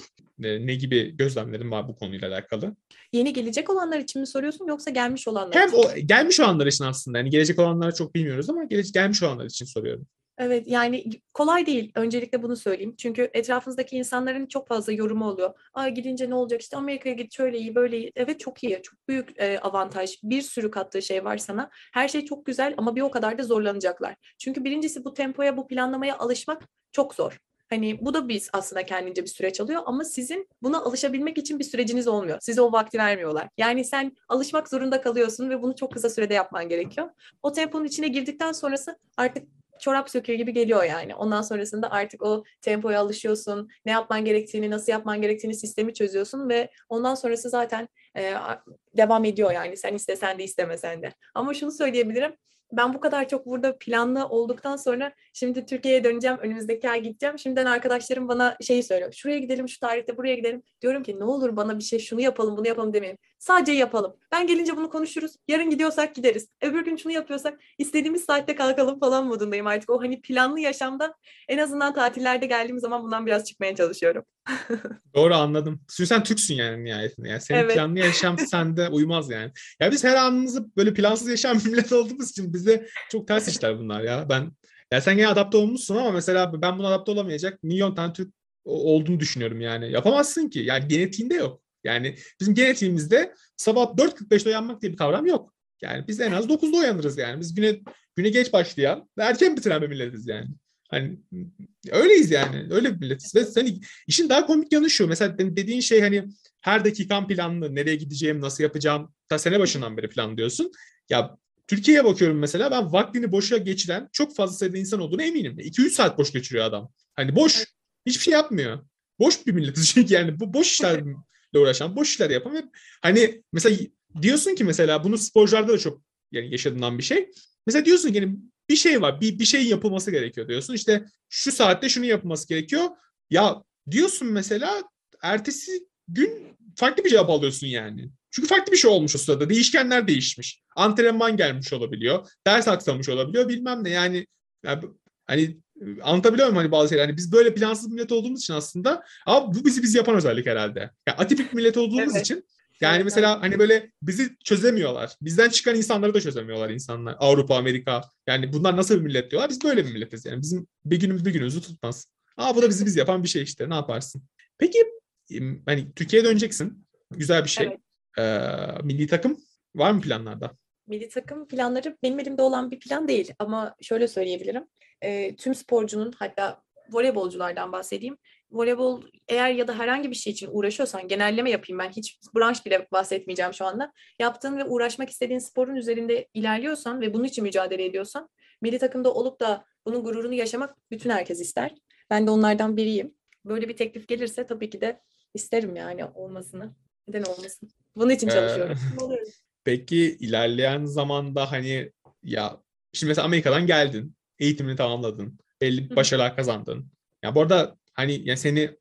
Speaker 1: e, ne gibi gözlemlerin var bu konuyla alakalı?
Speaker 2: Yeni gelecek olanlar için mi soruyorsun yoksa gelmiş olanlar
Speaker 1: Hem
Speaker 2: için?
Speaker 1: o gelmiş olanlar için aslında. Yani gelecek olanları çok bilmiyoruz ama gele, gelmiş olanlar için soruyorum.
Speaker 2: Evet yani kolay değil öncelikle bunu söyleyeyim. Çünkü etrafınızdaki insanların çok fazla yorumu oluyor. Aa gidince ne olacak işte Amerika'ya git şöyle iyi böyle iyi. Evet çok iyi çok büyük e, avantaj bir sürü kattığı şey var sana. Her şey çok güzel ama bir o kadar da zorlanacaklar. Çünkü birincisi bu tempoya bu planlamaya alışmak çok zor. Hani bu da biz aslında kendince bir süreç alıyor ama sizin buna alışabilmek için bir süreciniz olmuyor. Size o vakti vermiyorlar. Yani sen alışmak zorunda kalıyorsun ve bunu çok kısa sürede yapman gerekiyor. O temponun içine girdikten sonrası artık çorap söküyor gibi geliyor yani. Ondan sonrasında artık o tempoya alışıyorsun. Ne yapman gerektiğini, nasıl yapman gerektiğini sistemi çözüyorsun ve ondan sonrası zaten e, devam ediyor yani. Sen istesen de istemesen de. Ama şunu söyleyebilirim ben bu kadar çok burada planlı olduktan sonra şimdi Türkiye'ye döneceğim. Önümüzdeki ay gideceğim. Şimdiden arkadaşlarım bana şeyi söylüyor. Şuraya gidelim, şu tarihte buraya gidelim. Diyorum ki ne olur bana bir şey şunu yapalım, bunu yapalım demeyin. Sadece yapalım. Ben gelince bunu konuşuruz. Yarın gidiyorsak gideriz. Öbür gün şunu yapıyorsak istediğimiz saatte kalkalım falan modundayım artık. O hani planlı yaşamda en azından tatillerde geldiğim zaman bundan biraz çıkmaya çalışıyorum.
Speaker 1: Doğru anladım. Çünkü sen Türksün yani nihayetinde. Yani senin
Speaker 2: Evet.
Speaker 1: planlı yaşam sende uymaz yani. Ya biz her anımızı böyle plansız yaşayan millet olduğumuz için bize çok ters işler bunlar ya. Ben ya sen gene adapte olmuşsun ama mesela ben buna adapte olamayacak milyon tane Türk olduğunu düşünüyorum yani. Yapamazsın ki. Yani genetiğinde yok. Yani bizim genetiğimizde sabah 4.45'te uyanmak diye bir kavram yok. Yani biz en az 9'da uyanırız yani. Biz güne güne geç başlayan ve erken bitiren bir milletiz yani. Hani öyleyiz yani. Öyle bir milletiz. Ve sen İşin daha komik yanı şu. Mesela dediğin şey hani her dakikam planlı. Nereye gideceğim, nasıl yapacağım. Ta sene başından beri planlıyorsun. Ya Türkiye'ye bakıyorum mesela ben vaktini boşa geçiren çok fazla sayıda insan olduğunu eminim. 2-3 saat boş geçiriyor adam. Hani boş. Hiçbir şey yapmıyor. Boş bir milletiz çünkü yani bu boş işlerle uğraşan, boş işler yapan ve hani mesela diyorsun ki mesela bunu sporcularda da çok yani yaşadığından bir şey. Mesela diyorsun ki yani bir şey var, bir, bir şeyin yapılması gerekiyor diyorsun. İşte şu saatte şunu yapılması gerekiyor. Ya diyorsun mesela ertesi gün farklı bir cevap alıyorsun yani. Çünkü farklı bir şey olmuş o sırada. Değişkenler değişmiş. Antrenman gelmiş olabiliyor. Ders aksamış olabiliyor. Bilmem ne yani. yani hani anlatabiliyor muyum hani bazı şeyler? Hani biz böyle plansız bir millet olduğumuz için aslında ama bu bizi biz yapan özellik herhalde. Yani atipik millet olduğumuz
Speaker 2: Evet.
Speaker 1: için yani mesela hani böyle bizi çözemiyorlar. Bizden çıkan insanları da çözemiyorlar insanlar. Avrupa, Amerika. Yani bunlar nasıl bir millet diyorlar. Biz böyle bir milletiz yani. Bizim bir günümüz bir günümüzü tutmaz. Aa bu da bizi biz yapan bir şey işte. Ne yaparsın? Peki hani Türkiye'ye döneceksin. Güzel bir şey.
Speaker 2: Evet.
Speaker 1: Ee, milli takım var mı planlarda?
Speaker 2: Milli takım planları benim elimde olan bir plan değil ama şöyle söyleyebilirim. Ee, tüm sporcunun hatta voleybolculardan bahsedeyim. Voleybol eğer ya da herhangi bir şey için uğraşıyorsan genelleme yapayım ben hiç branş bile bahsetmeyeceğim şu anda. Yaptığın ve uğraşmak istediğin sporun üzerinde ilerliyorsan ve bunun için mücadele ediyorsan milli takımda olup da bunun gururunu yaşamak bütün herkes ister. Ben de onlardan biriyim. Böyle bir teklif gelirse tabii ki de isterim yani olmasını. Neden olmasın? Bunun için
Speaker 1: Ee,
Speaker 2: çalışıyorum. Oluyorum.
Speaker 1: Peki ilerleyen zamanda hani ya şimdi mesela Amerika'dan geldin. Eğitimini tamamladın. Belli başarılar kazandın. Ya bu arada hani ya seni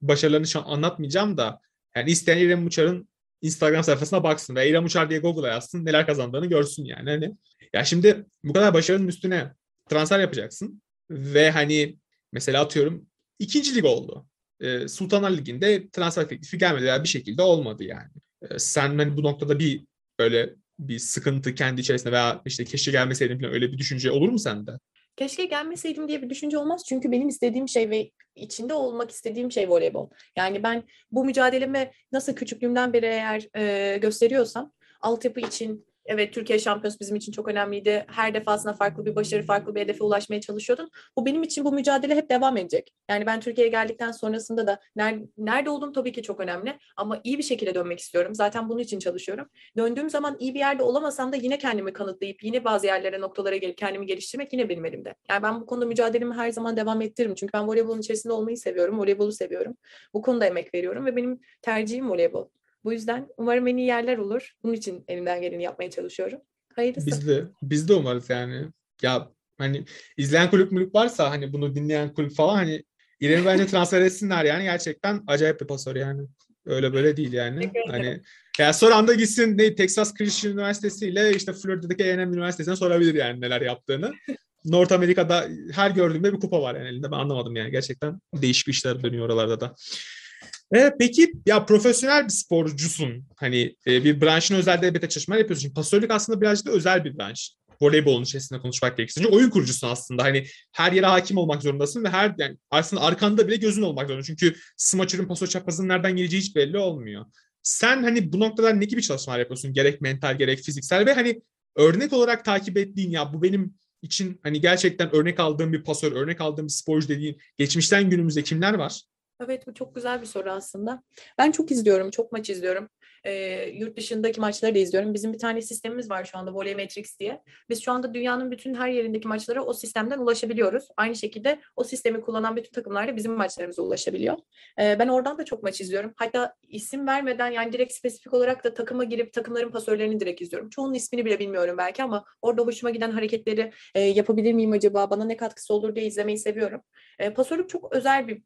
Speaker 1: başarılarını şu an anlatmayacağım da yani isteyen İrem Uçar'ın Instagram sayfasına baksın ve İrem Uçar diye Google'a yazsın neler kazandığını görsün yani. Hani ya şimdi bu kadar başarının üstüne transfer yapacaksın ve hani mesela atıyorum ikinci lig oldu. Ee, Sultanlar Ligi'nde transfer teklifi gelmedi veya bir şekilde olmadı yani. Ee, sen hani bu noktada bir böyle bir sıkıntı kendi içerisinde veya işte keşke gelmeseydim falan öyle bir düşünce olur mu sende?
Speaker 2: Keşke gelmeseydim diye bir düşünce olmaz. Çünkü benim istediğim şey ve içinde olmak istediğim şey voleybol. Yani ben bu mücadelemi nasıl küçüklüğümden beri eğer e, gösteriyorsam altyapı için Evet Türkiye şampiyonası bizim için çok önemliydi. Her defasında farklı bir başarı, farklı bir hedefe ulaşmaya çalışıyordun. Bu benim için bu mücadele hep devam edecek. Yani ben Türkiye'ye geldikten sonrasında da nerede, nerede olduğum tabii ki çok önemli. Ama iyi bir şekilde dönmek istiyorum. Zaten bunun için çalışıyorum. Döndüğüm zaman iyi bir yerde olamasam da yine kendimi kanıtlayıp yine bazı yerlere, noktalara gelip kendimi geliştirmek yine benim elimde. Yani ben bu konuda mücadelemi her zaman devam ettiririm. Çünkü ben voleybolun içerisinde olmayı seviyorum. Voleybolu seviyorum. Bu konuda emek veriyorum ve benim tercihim voleybol. Bu yüzden umarım en iyi yerler olur. Bunun için elimden geleni yapmaya çalışıyorum. Hayırlısı.
Speaker 1: Biz de, biz de umarız yani. Ya hani izleyen kulüp mülük varsa hani bunu dinleyen kulüp falan hani İrem'i bence transfer etsinler yani gerçekten acayip bir pasör yani. Öyle böyle değil yani. Hani ya son anda gitsin ne Texas Christian Üniversitesi ile işte Florida'daki A&M Üniversitesi'ne sorabilir yani neler yaptığını. North Amerika'da her gördüğümde bir kupa var yani elinde. Ben anlamadım yani. Gerçekten değişik işler dönüyor oralarda da. E, peki ya profesyonel bir sporcusun. Hani e, bir branşın özelde elbette çalışmalar yapıyorsun. Çünkü pasörlük aslında birazcık da özel bir branş. Voleybolun içerisinde konuşmak gerekirse. Oyun kurucusun aslında. Hani her yere hakim olmak zorundasın ve her yani aslında arkanda bile gözün olmak zorunda. Çünkü smaçörün pasör çaprazının nereden geleceği hiç belli olmuyor. Sen hani bu noktada ne gibi çalışmalar yapıyorsun? Gerek mental gerek fiziksel ve hani örnek olarak takip ettiğin ya bu benim için hani gerçekten örnek aldığım bir pasör, örnek aldığım bir sporcu dediğin geçmişten günümüzde kimler var?
Speaker 2: Evet bu çok güzel bir soru aslında. Ben çok izliyorum, çok maç izliyorum. E, yurt dışındaki maçları da izliyorum. Bizim bir tane sistemimiz var şu anda Voleymetrics diye. Biz şu anda dünyanın bütün her yerindeki maçlara o sistemden ulaşabiliyoruz. Aynı şekilde o sistemi kullanan bütün takımlar da bizim maçlarımıza ulaşabiliyor. E, ben oradan da çok maç izliyorum. Hatta isim vermeden yani direkt spesifik olarak da takıma girip takımların pasörlerini direkt izliyorum. Çoğunun ismini bile bilmiyorum belki ama orada hoşuma giden hareketleri e, yapabilir miyim acaba? Bana ne katkısı olur diye izlemeyi seviyorum. E, pasörlük çok özel bir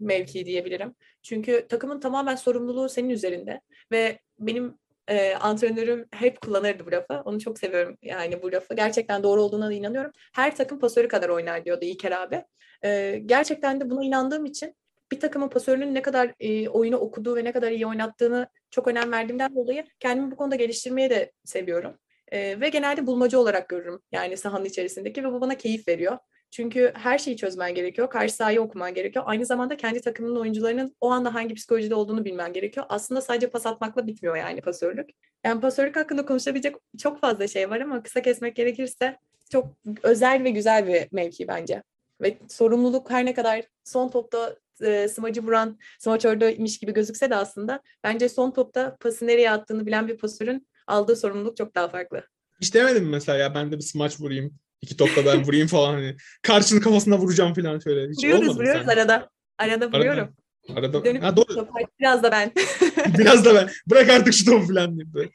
Speaker 2: mevki diyebilirim. Çünkü takımın tamamen sorumluluğu senin üzerinde ve benim e, antrenörüm hep kullanırdı bu lafı. Onu çok seviyorum yani bu lafı. Gerçekten doğru olduğuna da inanıyorum. Her takım pasörü kadar oynar diyordu İlker abi. E, gerçekten de buna inandığım için bir takımın pasörünün ne kadar e, oyunu okuduğu ve ne kadar iyi oynattığını çok önem verdiğimden dolayı kendimi bu konuda geliştirmeyi de seviyorum. E, ve genelde bulmacı olarak görürüm yani sahanın içerisindeki ve bu bana keyif veriyor. Çünkü her şeyi çözmen gerekiyor. Karşı sahayı okuman gerekiyor. Aynı zamanda kendi takımının oyuncularının o anda hangi psikolojide olduğunu bilmen gerekiyor. Aslında sadece pas atmakla bitmiyor yani pasörlük. Yani pasörlük hakkında konuşabilecek çok fazla şey var ama kısa kesmek gerekirse çok özel ve güzel bir mevki bence. Ve sorumluluk her ne kadar son topta e, smacı vuran smaçördeymiş gibi gözükse de aslında bence son topta pası nereye attığını bilen bir pasörün aldığı sorumluluk çok daha farklı.
Speaker 1: Hiç demedim mesela ya ben de bir smaç vurayım. İki topla ben vurayım falan hani. Karşının kafasına vuracağım falan şöyle. Hiç
Speaker 2: vuruyoruz vuruyoruz sen. arada. Arada vuruyorum.
Speaker 1: Arada. arada.
Speaker 2: Dönüp ha, doğru. biraz da ben.
Speaker 1: biraz da ben. Bırak artık şu topu falan diye.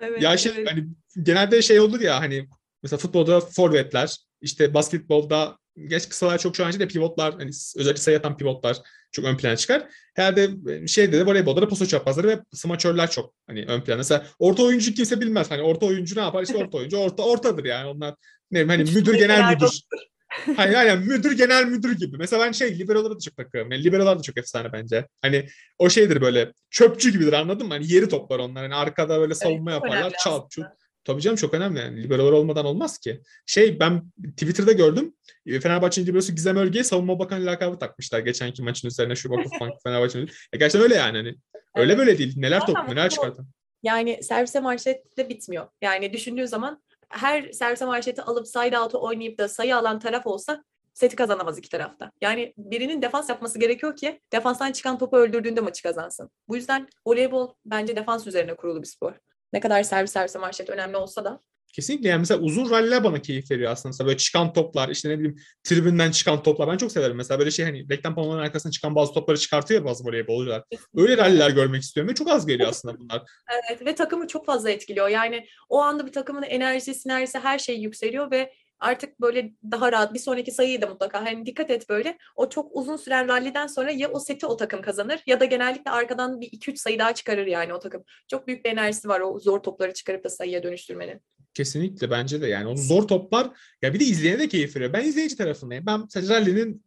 Speaker 1: evet, ya şey evet. hani genelde şey olur ya hani mesela futbolda forvetler işte basketbolda geç kısalar çok şu an de pivotlar hani özellikle sayı atan pivotlar çok ön plana çıkar. Herhalde şeyde de voleybolda da poso çaprazları ve smaçörler çok hani ön plana. Mesela orta oyuncu kimse bilmez. Hani orta oyuncu ne yapar? İşte orta oyuncu orta ortadır yani. Onlar ne hani müdür genel müdür. hani yani müdür genel müdür gibi. Mesela ben şey liberalara da çok takıyorum. Yani liberalar da çok efsane bence. Hani o şeydir böyle çöpçü gibidir anladın mı? Hani yeri toplar onlar. Hani arkada böyle savunma evet, yaparlar. Çal çut. Tabii canım çok önemli yani. Liberolar olmadan olmaz ki. Şey ben Twitter'da gördüm. E, Fenerbahçe'nin liberosu Gizem Örge'ye savunma bakanı lakabı takmışlar. Geçenki maçın üzerine şu Vakıf Bank Fenerbahçe'nin. Ya gerçekten öyle yani. Hani. Öyle evet. böyle değil. Neler top, neler çıkartan.
Speaker 2: Yani servise manşetle bitmiyor. Yani düşündüğü zaman her servise manşeti alıp side out'u oynayıp da sayı alan taraf olsa seti kazanamaz iki tarafta. Yani birinin defans yapması gerekiyor ki defanstan çıkan topu öldürdüğünde maçı kazansın. Bu yüzden voleybol bence defans üzerine kurulu bir spor. Ne kadar servis servise manşet önemli olsa da.
Speaker 1: Kesinlikle yani mesela uzun ralliler bana keyif veriyor aslında. Mesela böyle çıkan toplar işte ne bileyim tribünden çıkan toplar ben çok severim. Mesela böyle şey hani reklam panolarının arkasına çıkan bazı topları çıkartıyor bazı voleybolcular. Öyle ralliler görmek istiyorum ve çok az geliyor aslında bunlar.
Speaker 2: Evet ve takımı çok fazla etkiliyor. Yani o anda bir takımın enerjisi, sinerjisi her şey yükseliyor ve artık böyle daha rahat bir sonraki sayıyı da mutlaka hani dikkat et böyle o çok uzun süren ralliden sonra ya o seti o takım kazanır ya da genellikle arkadan bir 2-3 sayı daha çıkarır yani o takım. Çok büyük bir enerjisi var o zor topları çıkarıp da sayıya dönüştürmenin.
Speaker 1: Kesinlikle bence de yani o zor toplar ya bir de izleyene de keyif veriyor. Ben izleyici tarafındayım. Ben sadece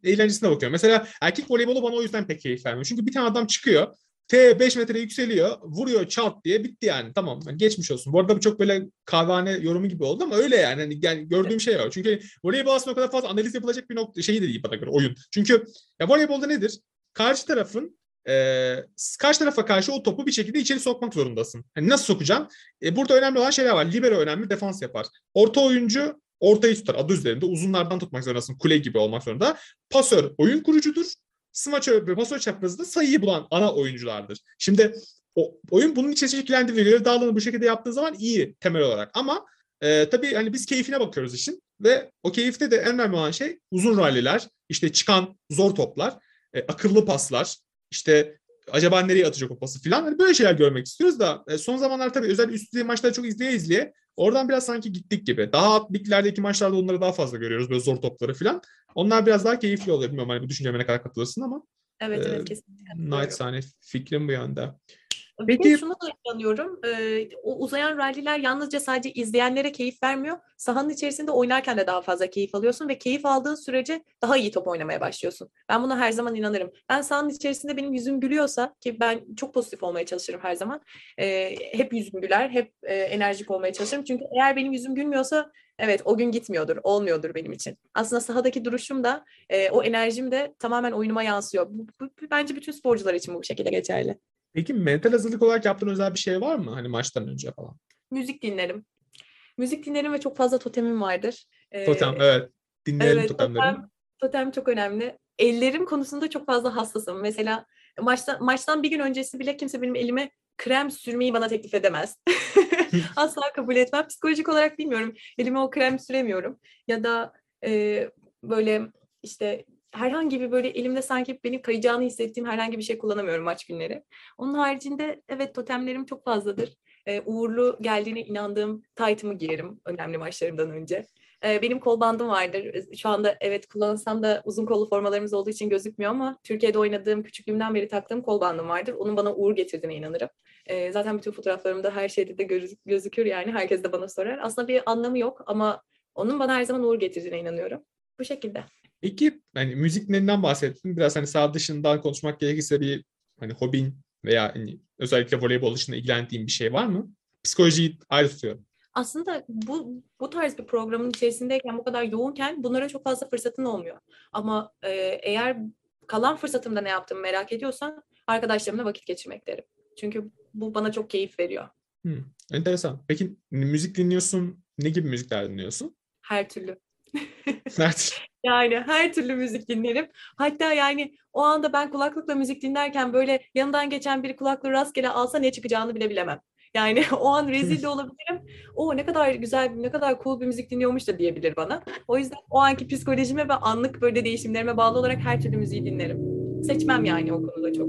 Speaker 1: eğlencesine bakıyorum. Mesela erkek voleybolu bana o yüzden pek keyif vermiyor. Çünkü bir tane adam çıkıyor T 5 metre yükseliyor. Vuruyor çat diye bitti yani. Tamam yani geçmiş olsun. Bu arada bu çok böyle kahvehane yorumu gibi oldu ama öyle yani. yani, yani gördüğüm şey var. Çünkü voleybol aslında o kadar fazla analiz yapılacak bir nokta şey de değil bana göre oyun. Çünkü ya voleybolda nedir? Karşı tarafın e, karşı tarafa karşı o topu bir şekilde içeri sokmak zorundasın. Hani nasıl sokacaksın? E, burada önemli olan şeyler var. Libero önemli, defans yapar. Orta oyuncu ortayı tutar. Adı üzerinde uzunlardan tutmak zorundasın. Kule gibi olmak zorunda. Pasör oyun kurucudur. Smaçör ve pasör çaprazında sayıyı bulan ana oyunculardır. Şimdi o oyun bunun içerisinde şekillendirilir. Görev dağılımını bu şekilde yaptığı zaman iyi temel olarak. Ama e, tabii hani biz keyfine bakıyoruz işin. Ve o keyifte de en önemli olan şey uzun ralliler, işte çıkan zor toplar, e, akıllı paslar, işte acaba nereye atacak o pası falan. Hani böyle şeyler görmek istiyoruz da e, son zamanlar tabii özel üst düzey maçları çok izleye izleye oradan biraz sanki gittik gibi. Daha alt liglerdeki maçlarda onları daha fazla görüyoruz böyle zor topları falan. Onlar biraz daha keyifli oluyor. Bilmiyorum hani bu düşünceme ne kadar katılırsın ama.
Speaker 2: Evet
Speaker 1: e,
Speaker 2: evet kesinlikle.
Speaker 1: Naçizane fikrim bu yönde.
Speaker 2: Peki, Peki şunu da inanıyorum. E, o uzayan ralliler yalnızca sadece izleyenlere keyif vermiyor. Sahanın içerisinde oynarken de daha fazla keyif alıyorsun ve keyif aldığın sürece daha iyi top oynamaya başlıyorsun. Ben buna her zaman inanırım. Ben sahanın içerisinde benim yüzüm gülüyorsa ki ben çok pozitif olmaya çalışırım her zaman. E, hep yüzüm güler, hep e, enerjik olmaya çalışırım. Çünkü eğer benim yüzüm gülmüyorsa evet o gün gitmiyordur, olmuyordur benim için. Aslında sahadaki duruşum da e, o enerjim de tamamen oyunuma yansıyor. Bu, bu, bence bütün sporcular için bu şekilde geçerli.
Speaker 1: Peki mental hazırlık olarak yaptığın özel bir şey var mı? Hani maçtan önce falan.
Speaker 2: Müzik dinlerim. Müzik dinlerim ve çok fazla totemim vardır.
Speaker 1: Ee, totem evet. Dinleyelim evet, totemleri.
Speaker 2: Totem, totem çok önemli. Ellerim konusunda çok fazla hassasım. Mesela maçtan, maçtan bir gün öncesi bile kimse benim elime krem sürmeyi bana teklif edemez. Asla kabul etmem. Psikolojik olarak bilmiyorum. Elime o krem süremiyorum. Ya da e, böyle işte herhangi bir böyle elimde sanki benim kayacağını hissettiğim herhangi bir şey kullanamıyorum maç günleri. Onun haricinde evet totemlerim çok fazladır. Ee, uğurlu geldiğine inandığım taytımı giyerim önemli maçlarımdan önce. Ee, benim kol bandım vardır. Şu anda evet kullansam da uzun kollu formalarımız olduğu için gözükmüyor ama Türkiye'de oynadığım küçüklüğümden beri taktığım kol bandım vardır. Onun bana uğur getirdiğine inanırım. Ee, zaten bütün fotoğraflarımda her şeyde de göz, gözükür yani. Herkes de bana sorar. Aslında bir anlamı yok ama onun bana her zaman uğur getirdiğine inanıyorum. Bu şekilde.
Speaker 1: Peki hani müzik dinlerinden bahsettin. Biraz hani sağ dışından konuşmak gerekirse bir hani hobin veya hani özellikle voleybol dışında ilgilendiğin bir şey var mı? Psikolojiyi ayrı tutuyorum.
Speaker 2: Aslında bu bu tarz bir programın içerisindeyken bu kadar yoğunken bunlara çok fazla fırsatın olmuyor. Ama e, eğer kalan fırsatımda ne yaptığımı merak ediyorsan arkadaşlarımla vakit geçirmek derim. Çünkü bu bana çok keyif veriyor.
Speaker 1: Hmm, enteresan. Peki müzik dinliyorsun? Ne gibi müzikler dinliyorsun?
Speaker 2: Her türlü.
Speaker 1: Her türlü.
Speaker 2: Yani her türlü müzik dinlerim. Hatta yani o anda ben kulaklıkla müzik dinlerken böyle yanından geçen bir kulaklığı rastgele alsa ne çıkacağını bile bilemem. Yani o an rezil de olabilirim. O ne kadar güzel, ne kadar cool bir müzik dinliyormuş da diyebilir bana. O yüzden o anki psikolojime ve anlık böyle değişimlerime bağlı olarak her türlü müziği dinlerim. Seçmem yani o konuda çok.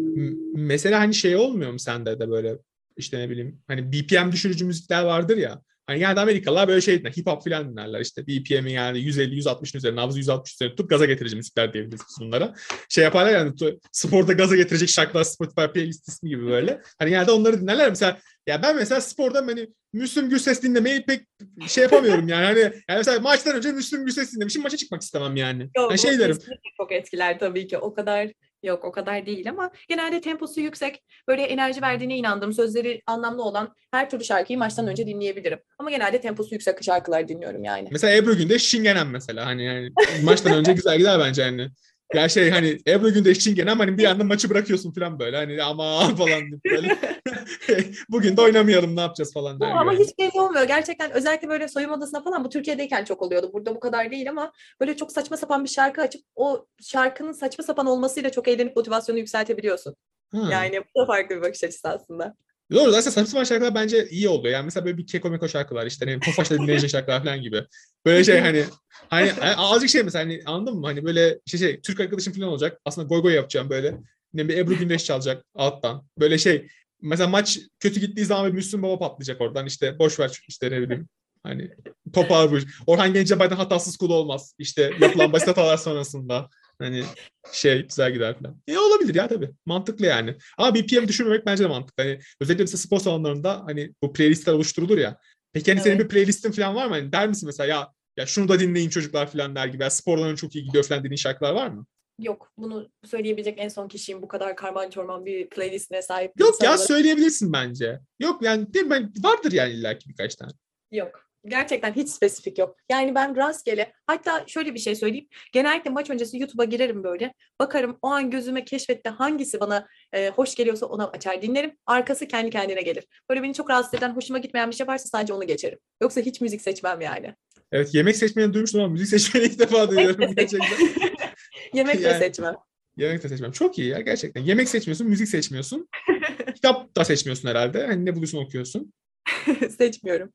Speaker 1: Mesela hani şey olmuyor mu sende de böyle işte ne bileyim hani BPM düşürücü müzikler vardır ya. Hani genelde Amerikalılar böyle şey dinler, hip hop falan dinlerler işte BPM'i yani 150-160'ın üzerine, nabzı 160 üzerine tutup gaza getirici müzikler diyebiliriz bunlara. Şey yaparlar yani sporda gaza getirecek şarkılar Spotify playlist ismi gibi böyle. Hani genelde onları dinlerler. Mesela ya ben mesela sporda hani Müslüm Gürses dinlemeyi pek şey yapamıyorum yani. Hani yani mesela maçtan önce Müslüm Gürses dinlemişim maça çıkmak istemem yani.
Speaker 2: Yok,
Speaker 1: yani
Speaker 2: şey derim. Çok etkiler tabii ki. O kadar Yok o kadar değil ama genelde temposu yüksek, böyle enerji verdiğine inandığım, sözleri anlamlı olan her türlü şarkıyı maçtan önce dinleyebilirim. Ama genelde temposu yüksek şarkılar dinliyorum yani.
Speaker 1: Mesela Ebru Gündeş Şingenen mesela hani yani maçtan önce güzel gider bence hani. Ya şey hani Ebru Gündeş Çingenen hani bir anda maçı bırakıyorsun falan böyle hani ama falan böyle. Bugün de oynamayalım ne yapacağız falan der.
Speaker 2: Ama hiç belli olmuyor. Gerçekten özellikle böyle soyunma odasında falan bu Türkiye'deyken çok oluyordu. Burada bu kadar değil ama böyle çok saçma sapan bir şarkı açıp o şarkının saçma sapan olmasıyla çok eğlenip motivasyonu yükseltebiliyorsun. Ha. Yani bu da farklı bir bakış açısı aslında.
Speaker 1: Doğru zaten saçma sapan şarkılar bence iyi oluyor. Yani mesela böyle bir keko meko şarkılar işte hani Tofaş'ta dinleyecek şarkılar falan gibi. Böyle şey hani hani azıcık şey mesela hani anladın mı? Hani böyle şey şey Türk arkadaşım falan olacak. Aslında goy goy yapacağım böyle. Ne bir Ebru Gündeş çalacak alttan. Böyle şey mesela maç kötü gittiği zaman bir Müslüm Baba patlayacak oradan işte boş ver işte ne bileyim hani toparlı Orhan Gencebay'dan hatasız kul olmaz. İşte yapılan basit hatalar sonrasında. Hani şey güzel gider falan. E olabilir ya tabii. Mantıklı yani. Ama BPM düşürmemek bence de mantıklı. Hani özellikle mesela spor salonlarında hani bu playlistler oluşturulur ya. Peki hani evet. senin bir playlistin falan var mı? Hani der misin mesela ya ya şunu da dinleyin çocuklar falan der gibi. Ya sporların çok iyi gidiyor falan dediğin şarkılar var mı?
Speaker 2: Yok bunu söyleyebilecek en son kişiyim bu kadar karman çorman bir playlistine sahip.
Speaker 1: Yok ya söyleyebilirsin bence. Yok yani değil mi? vardır yani illaki birkaç tane.
Speaker 2: Yok Gerçekten hiç spesifik yok. Yani ben rastgele hatta şöyle bir şey söyleyeyim. Genellikle maç öncesi YouTube'a girerim böyle. Bakarım o an gözüme keşfette hangisi bana e, hoş geliyorsa onu açar dinlerim. Arkası kendi kendine gelir. Böyle beni çok rahatsız eden, hoşuma gitmeyen bir şey varsa sadece onu geçerim. Yoksa hiç müzik seçmem yani.
Speaker 1: Evet yemek seçmeyeni duymuştum ama müzik seçmeyeni ilk defa duyuyorum gerçekten.
Speaker 2: yemek de
Speaker 1: Yani-
Speaker 2: seçmem.
Speaker 1: Yemek de seçmem. Çok iyi ya gerçekten. Yemek seçmiyorsun, müzik seçmiyorsun. Kitap da seçmiyorsun herhalde. Hani ne buluyorsun okuyorsun.
Speaker 2: Seçmiyorum.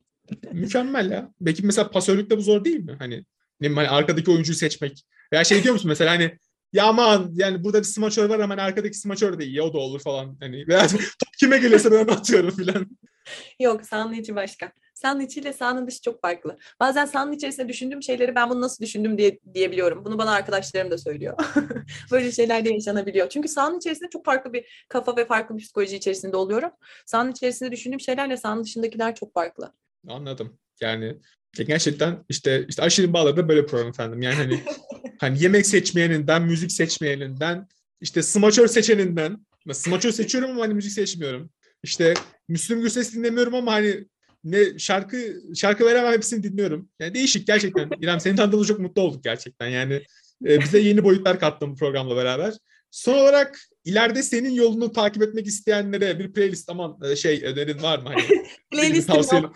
Speaker 1: Mükemmel ya. Peki mesela pasörlükte bu zor değil mi? Hani, ne hani arkadaki oyuncuyu seçmek. Veya şey diyor musun mesela hani ya aman yani burada bir smaçör var ama hani arkadaki smaçör de iyi o da olur falan. Hani veya top kime gelirse ben atıyorum filan.
Speaker 2: Yok sahanın içi başka. Sahanın içiyle sahanın dışı çok farklı. Bazen sahanın içerisinde düşündüğüm şeyleri ben bunu nasıl düşündüm diye diyebiliyorum. Bunu bana arkadaşlarım da söylüyor. Böyle şeyler de yaşanabiliyor. Çünkü sahanın içerisinde çok farklı bir kafa ve farklı bir psikoloji içerisinde oluyorum. Sahanın içerisinde düşündüğüm şeylerle sahanın dışındakiler çok farklı.
Speaker 1: Anladım. Yani gerçekten işte işte Aşırı Bağları da böyle program efendim. Yani hani hani yemek seçmeyeninden, müzik seçmeyeninden, işte smaçör seçeninden. Smaçör seçiyorum ama hani müzik seçmiyorum. İşte Müslüm Gürses dinlemiyorum ama hani ne şarkı şarkı veremem hepsini dinliyorum. Yani değişik gerçekten. İrem seni tanıdığımda çok mutlu olduk gerçekten. Yani e, bize yeni boyutlar kattın bu programla beraber. Son olarak ileride senin yolunu takip etmek isteyenlere bir playlist aman e, şey önerin var mı? Hani
Speaker 2: Playlistim
Speaker 1: tavsiye-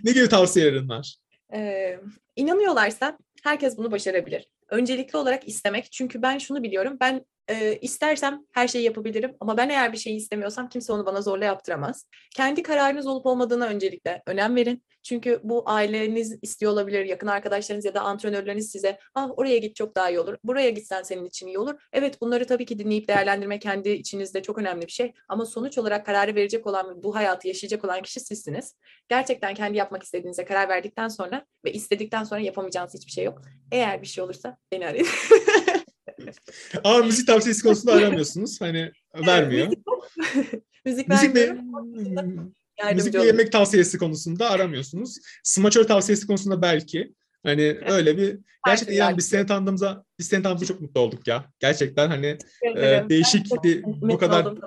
Speaker 1: ne gibi tavsiyelerin var?
Speaker 2: Ee, inanıyorlarsa herkes bunu başarabilir. Öncelikli olarak istemek. Çünkü ben şunu biliyorum. Ben e, istersem her şeyi yapabilirim. Ama ben eğer bir şeyi istemiyorsam kimse onu bana zorla yaptıramaz. Kendi kararınız olup olmadığına öncelikle önem verin. Çünkü bu aileniz istiyor olabilir, yakın arkadaşlarınız ya da antrenörleriniz size ah oraya git çok daha iyi olur, buraya gitsen senin için iyi olur. Evet bunları tabii ki dinleyip değerlendirme kendi içinizde çok önemli bir şey. Ama sonuç olarak kararı verecek olan bu hayatı yaşayacak olan kişi sizsiniz. Gerçekten kendi yapmak istediğinize karar verdikten sonra ve istedikten sonra yapamayacağınız hiçbir şey yok. Eğer bir şey olursa beni arayın.
Speaker 1: Ama müzik tavsiyesi konusunda aramıyorsunuz. Hani vermiyor.
Speaker 2: Müzik
Speaker 1: Müzik.
Speaker 2: Yardımcı
Speaker 1: müzik ve yemek tavsiyesi konusunda aramıyorsunuz. Smaçör tavsiyesi konusunda belki. Hani öyle bir gerçekten yani biz seni tanıdığımıza biz seni tanıdığımıza çok mutlu olduk ya. Gerçekten hani e, değişik bir- bu kadar
Speaker 2: oldum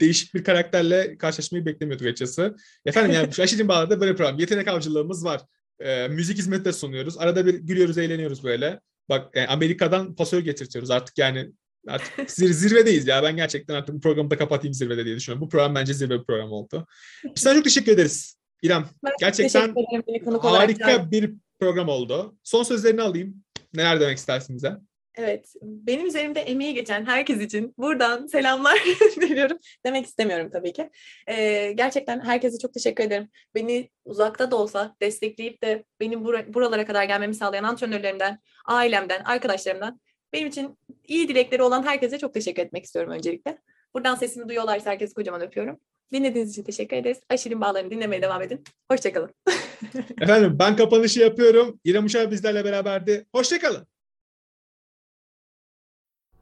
Speaker 1: değişik bir karakterle karşılaşmayı beklemiyorduk açıkçası. Efendim yani şu Aşırı Bağlar'da böyle program. Yetenek avcılığımız var. E, müzik hizmeti de sunuyoruz. Arada bir gülüyoruz, eğleniyoruz böyle. Bak yani Amerika'dan pasör getirtiyoruz artık yani artık zir- zirvedeyiz ya. Ben gerçekten artık bu programı da kapatayım zirvede diye düşünüyorum. Bu program bence zirve bir program oldu. Biz sana çok teşekkür ederiz. İrem
Speaker 2: Ben
Speaker 1: gerçekten
Speaker 2: ederim
Speaker 1: harika bir program oldu. Son sözlerini alayım. Neler demek istersin bize?
Speaker 2: Evet, benim üzerimde emeği geçen herkes için buradan selamlar veriyorum. Demek istemiyorum tabii ki. Ee, gerçekten herkese çok teşekkür ederim. Beni uzakta da olsa destekleyip de benim bura- buralara kadar gelmemi sağlayan antrenörlerimden, ailemden, arkadaşlarımdan benim için iyi dilekleri olan herkese çok teşekkür etmek istiyorum öncelikle. Buradan sesimi duyuyorlarsa herkese kocaman öpüyorum. Dinlediğiniz için teşekkür ederiz. Aşil'in bağlarını dinlemeye devam edin. Hoşçakalın.
Speaker 1: Efendim ben kapanışı yapıyorum. İrem Uşar bizlerle beraberdi. Hoşçakalın.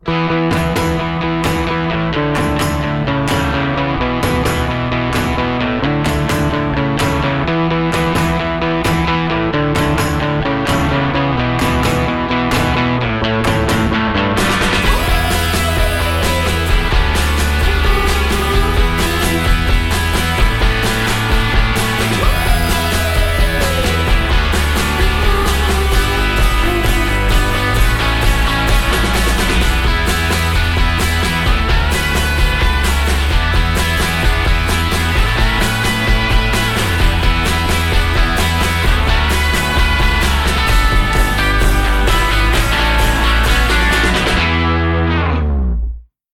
Speaker 1: Música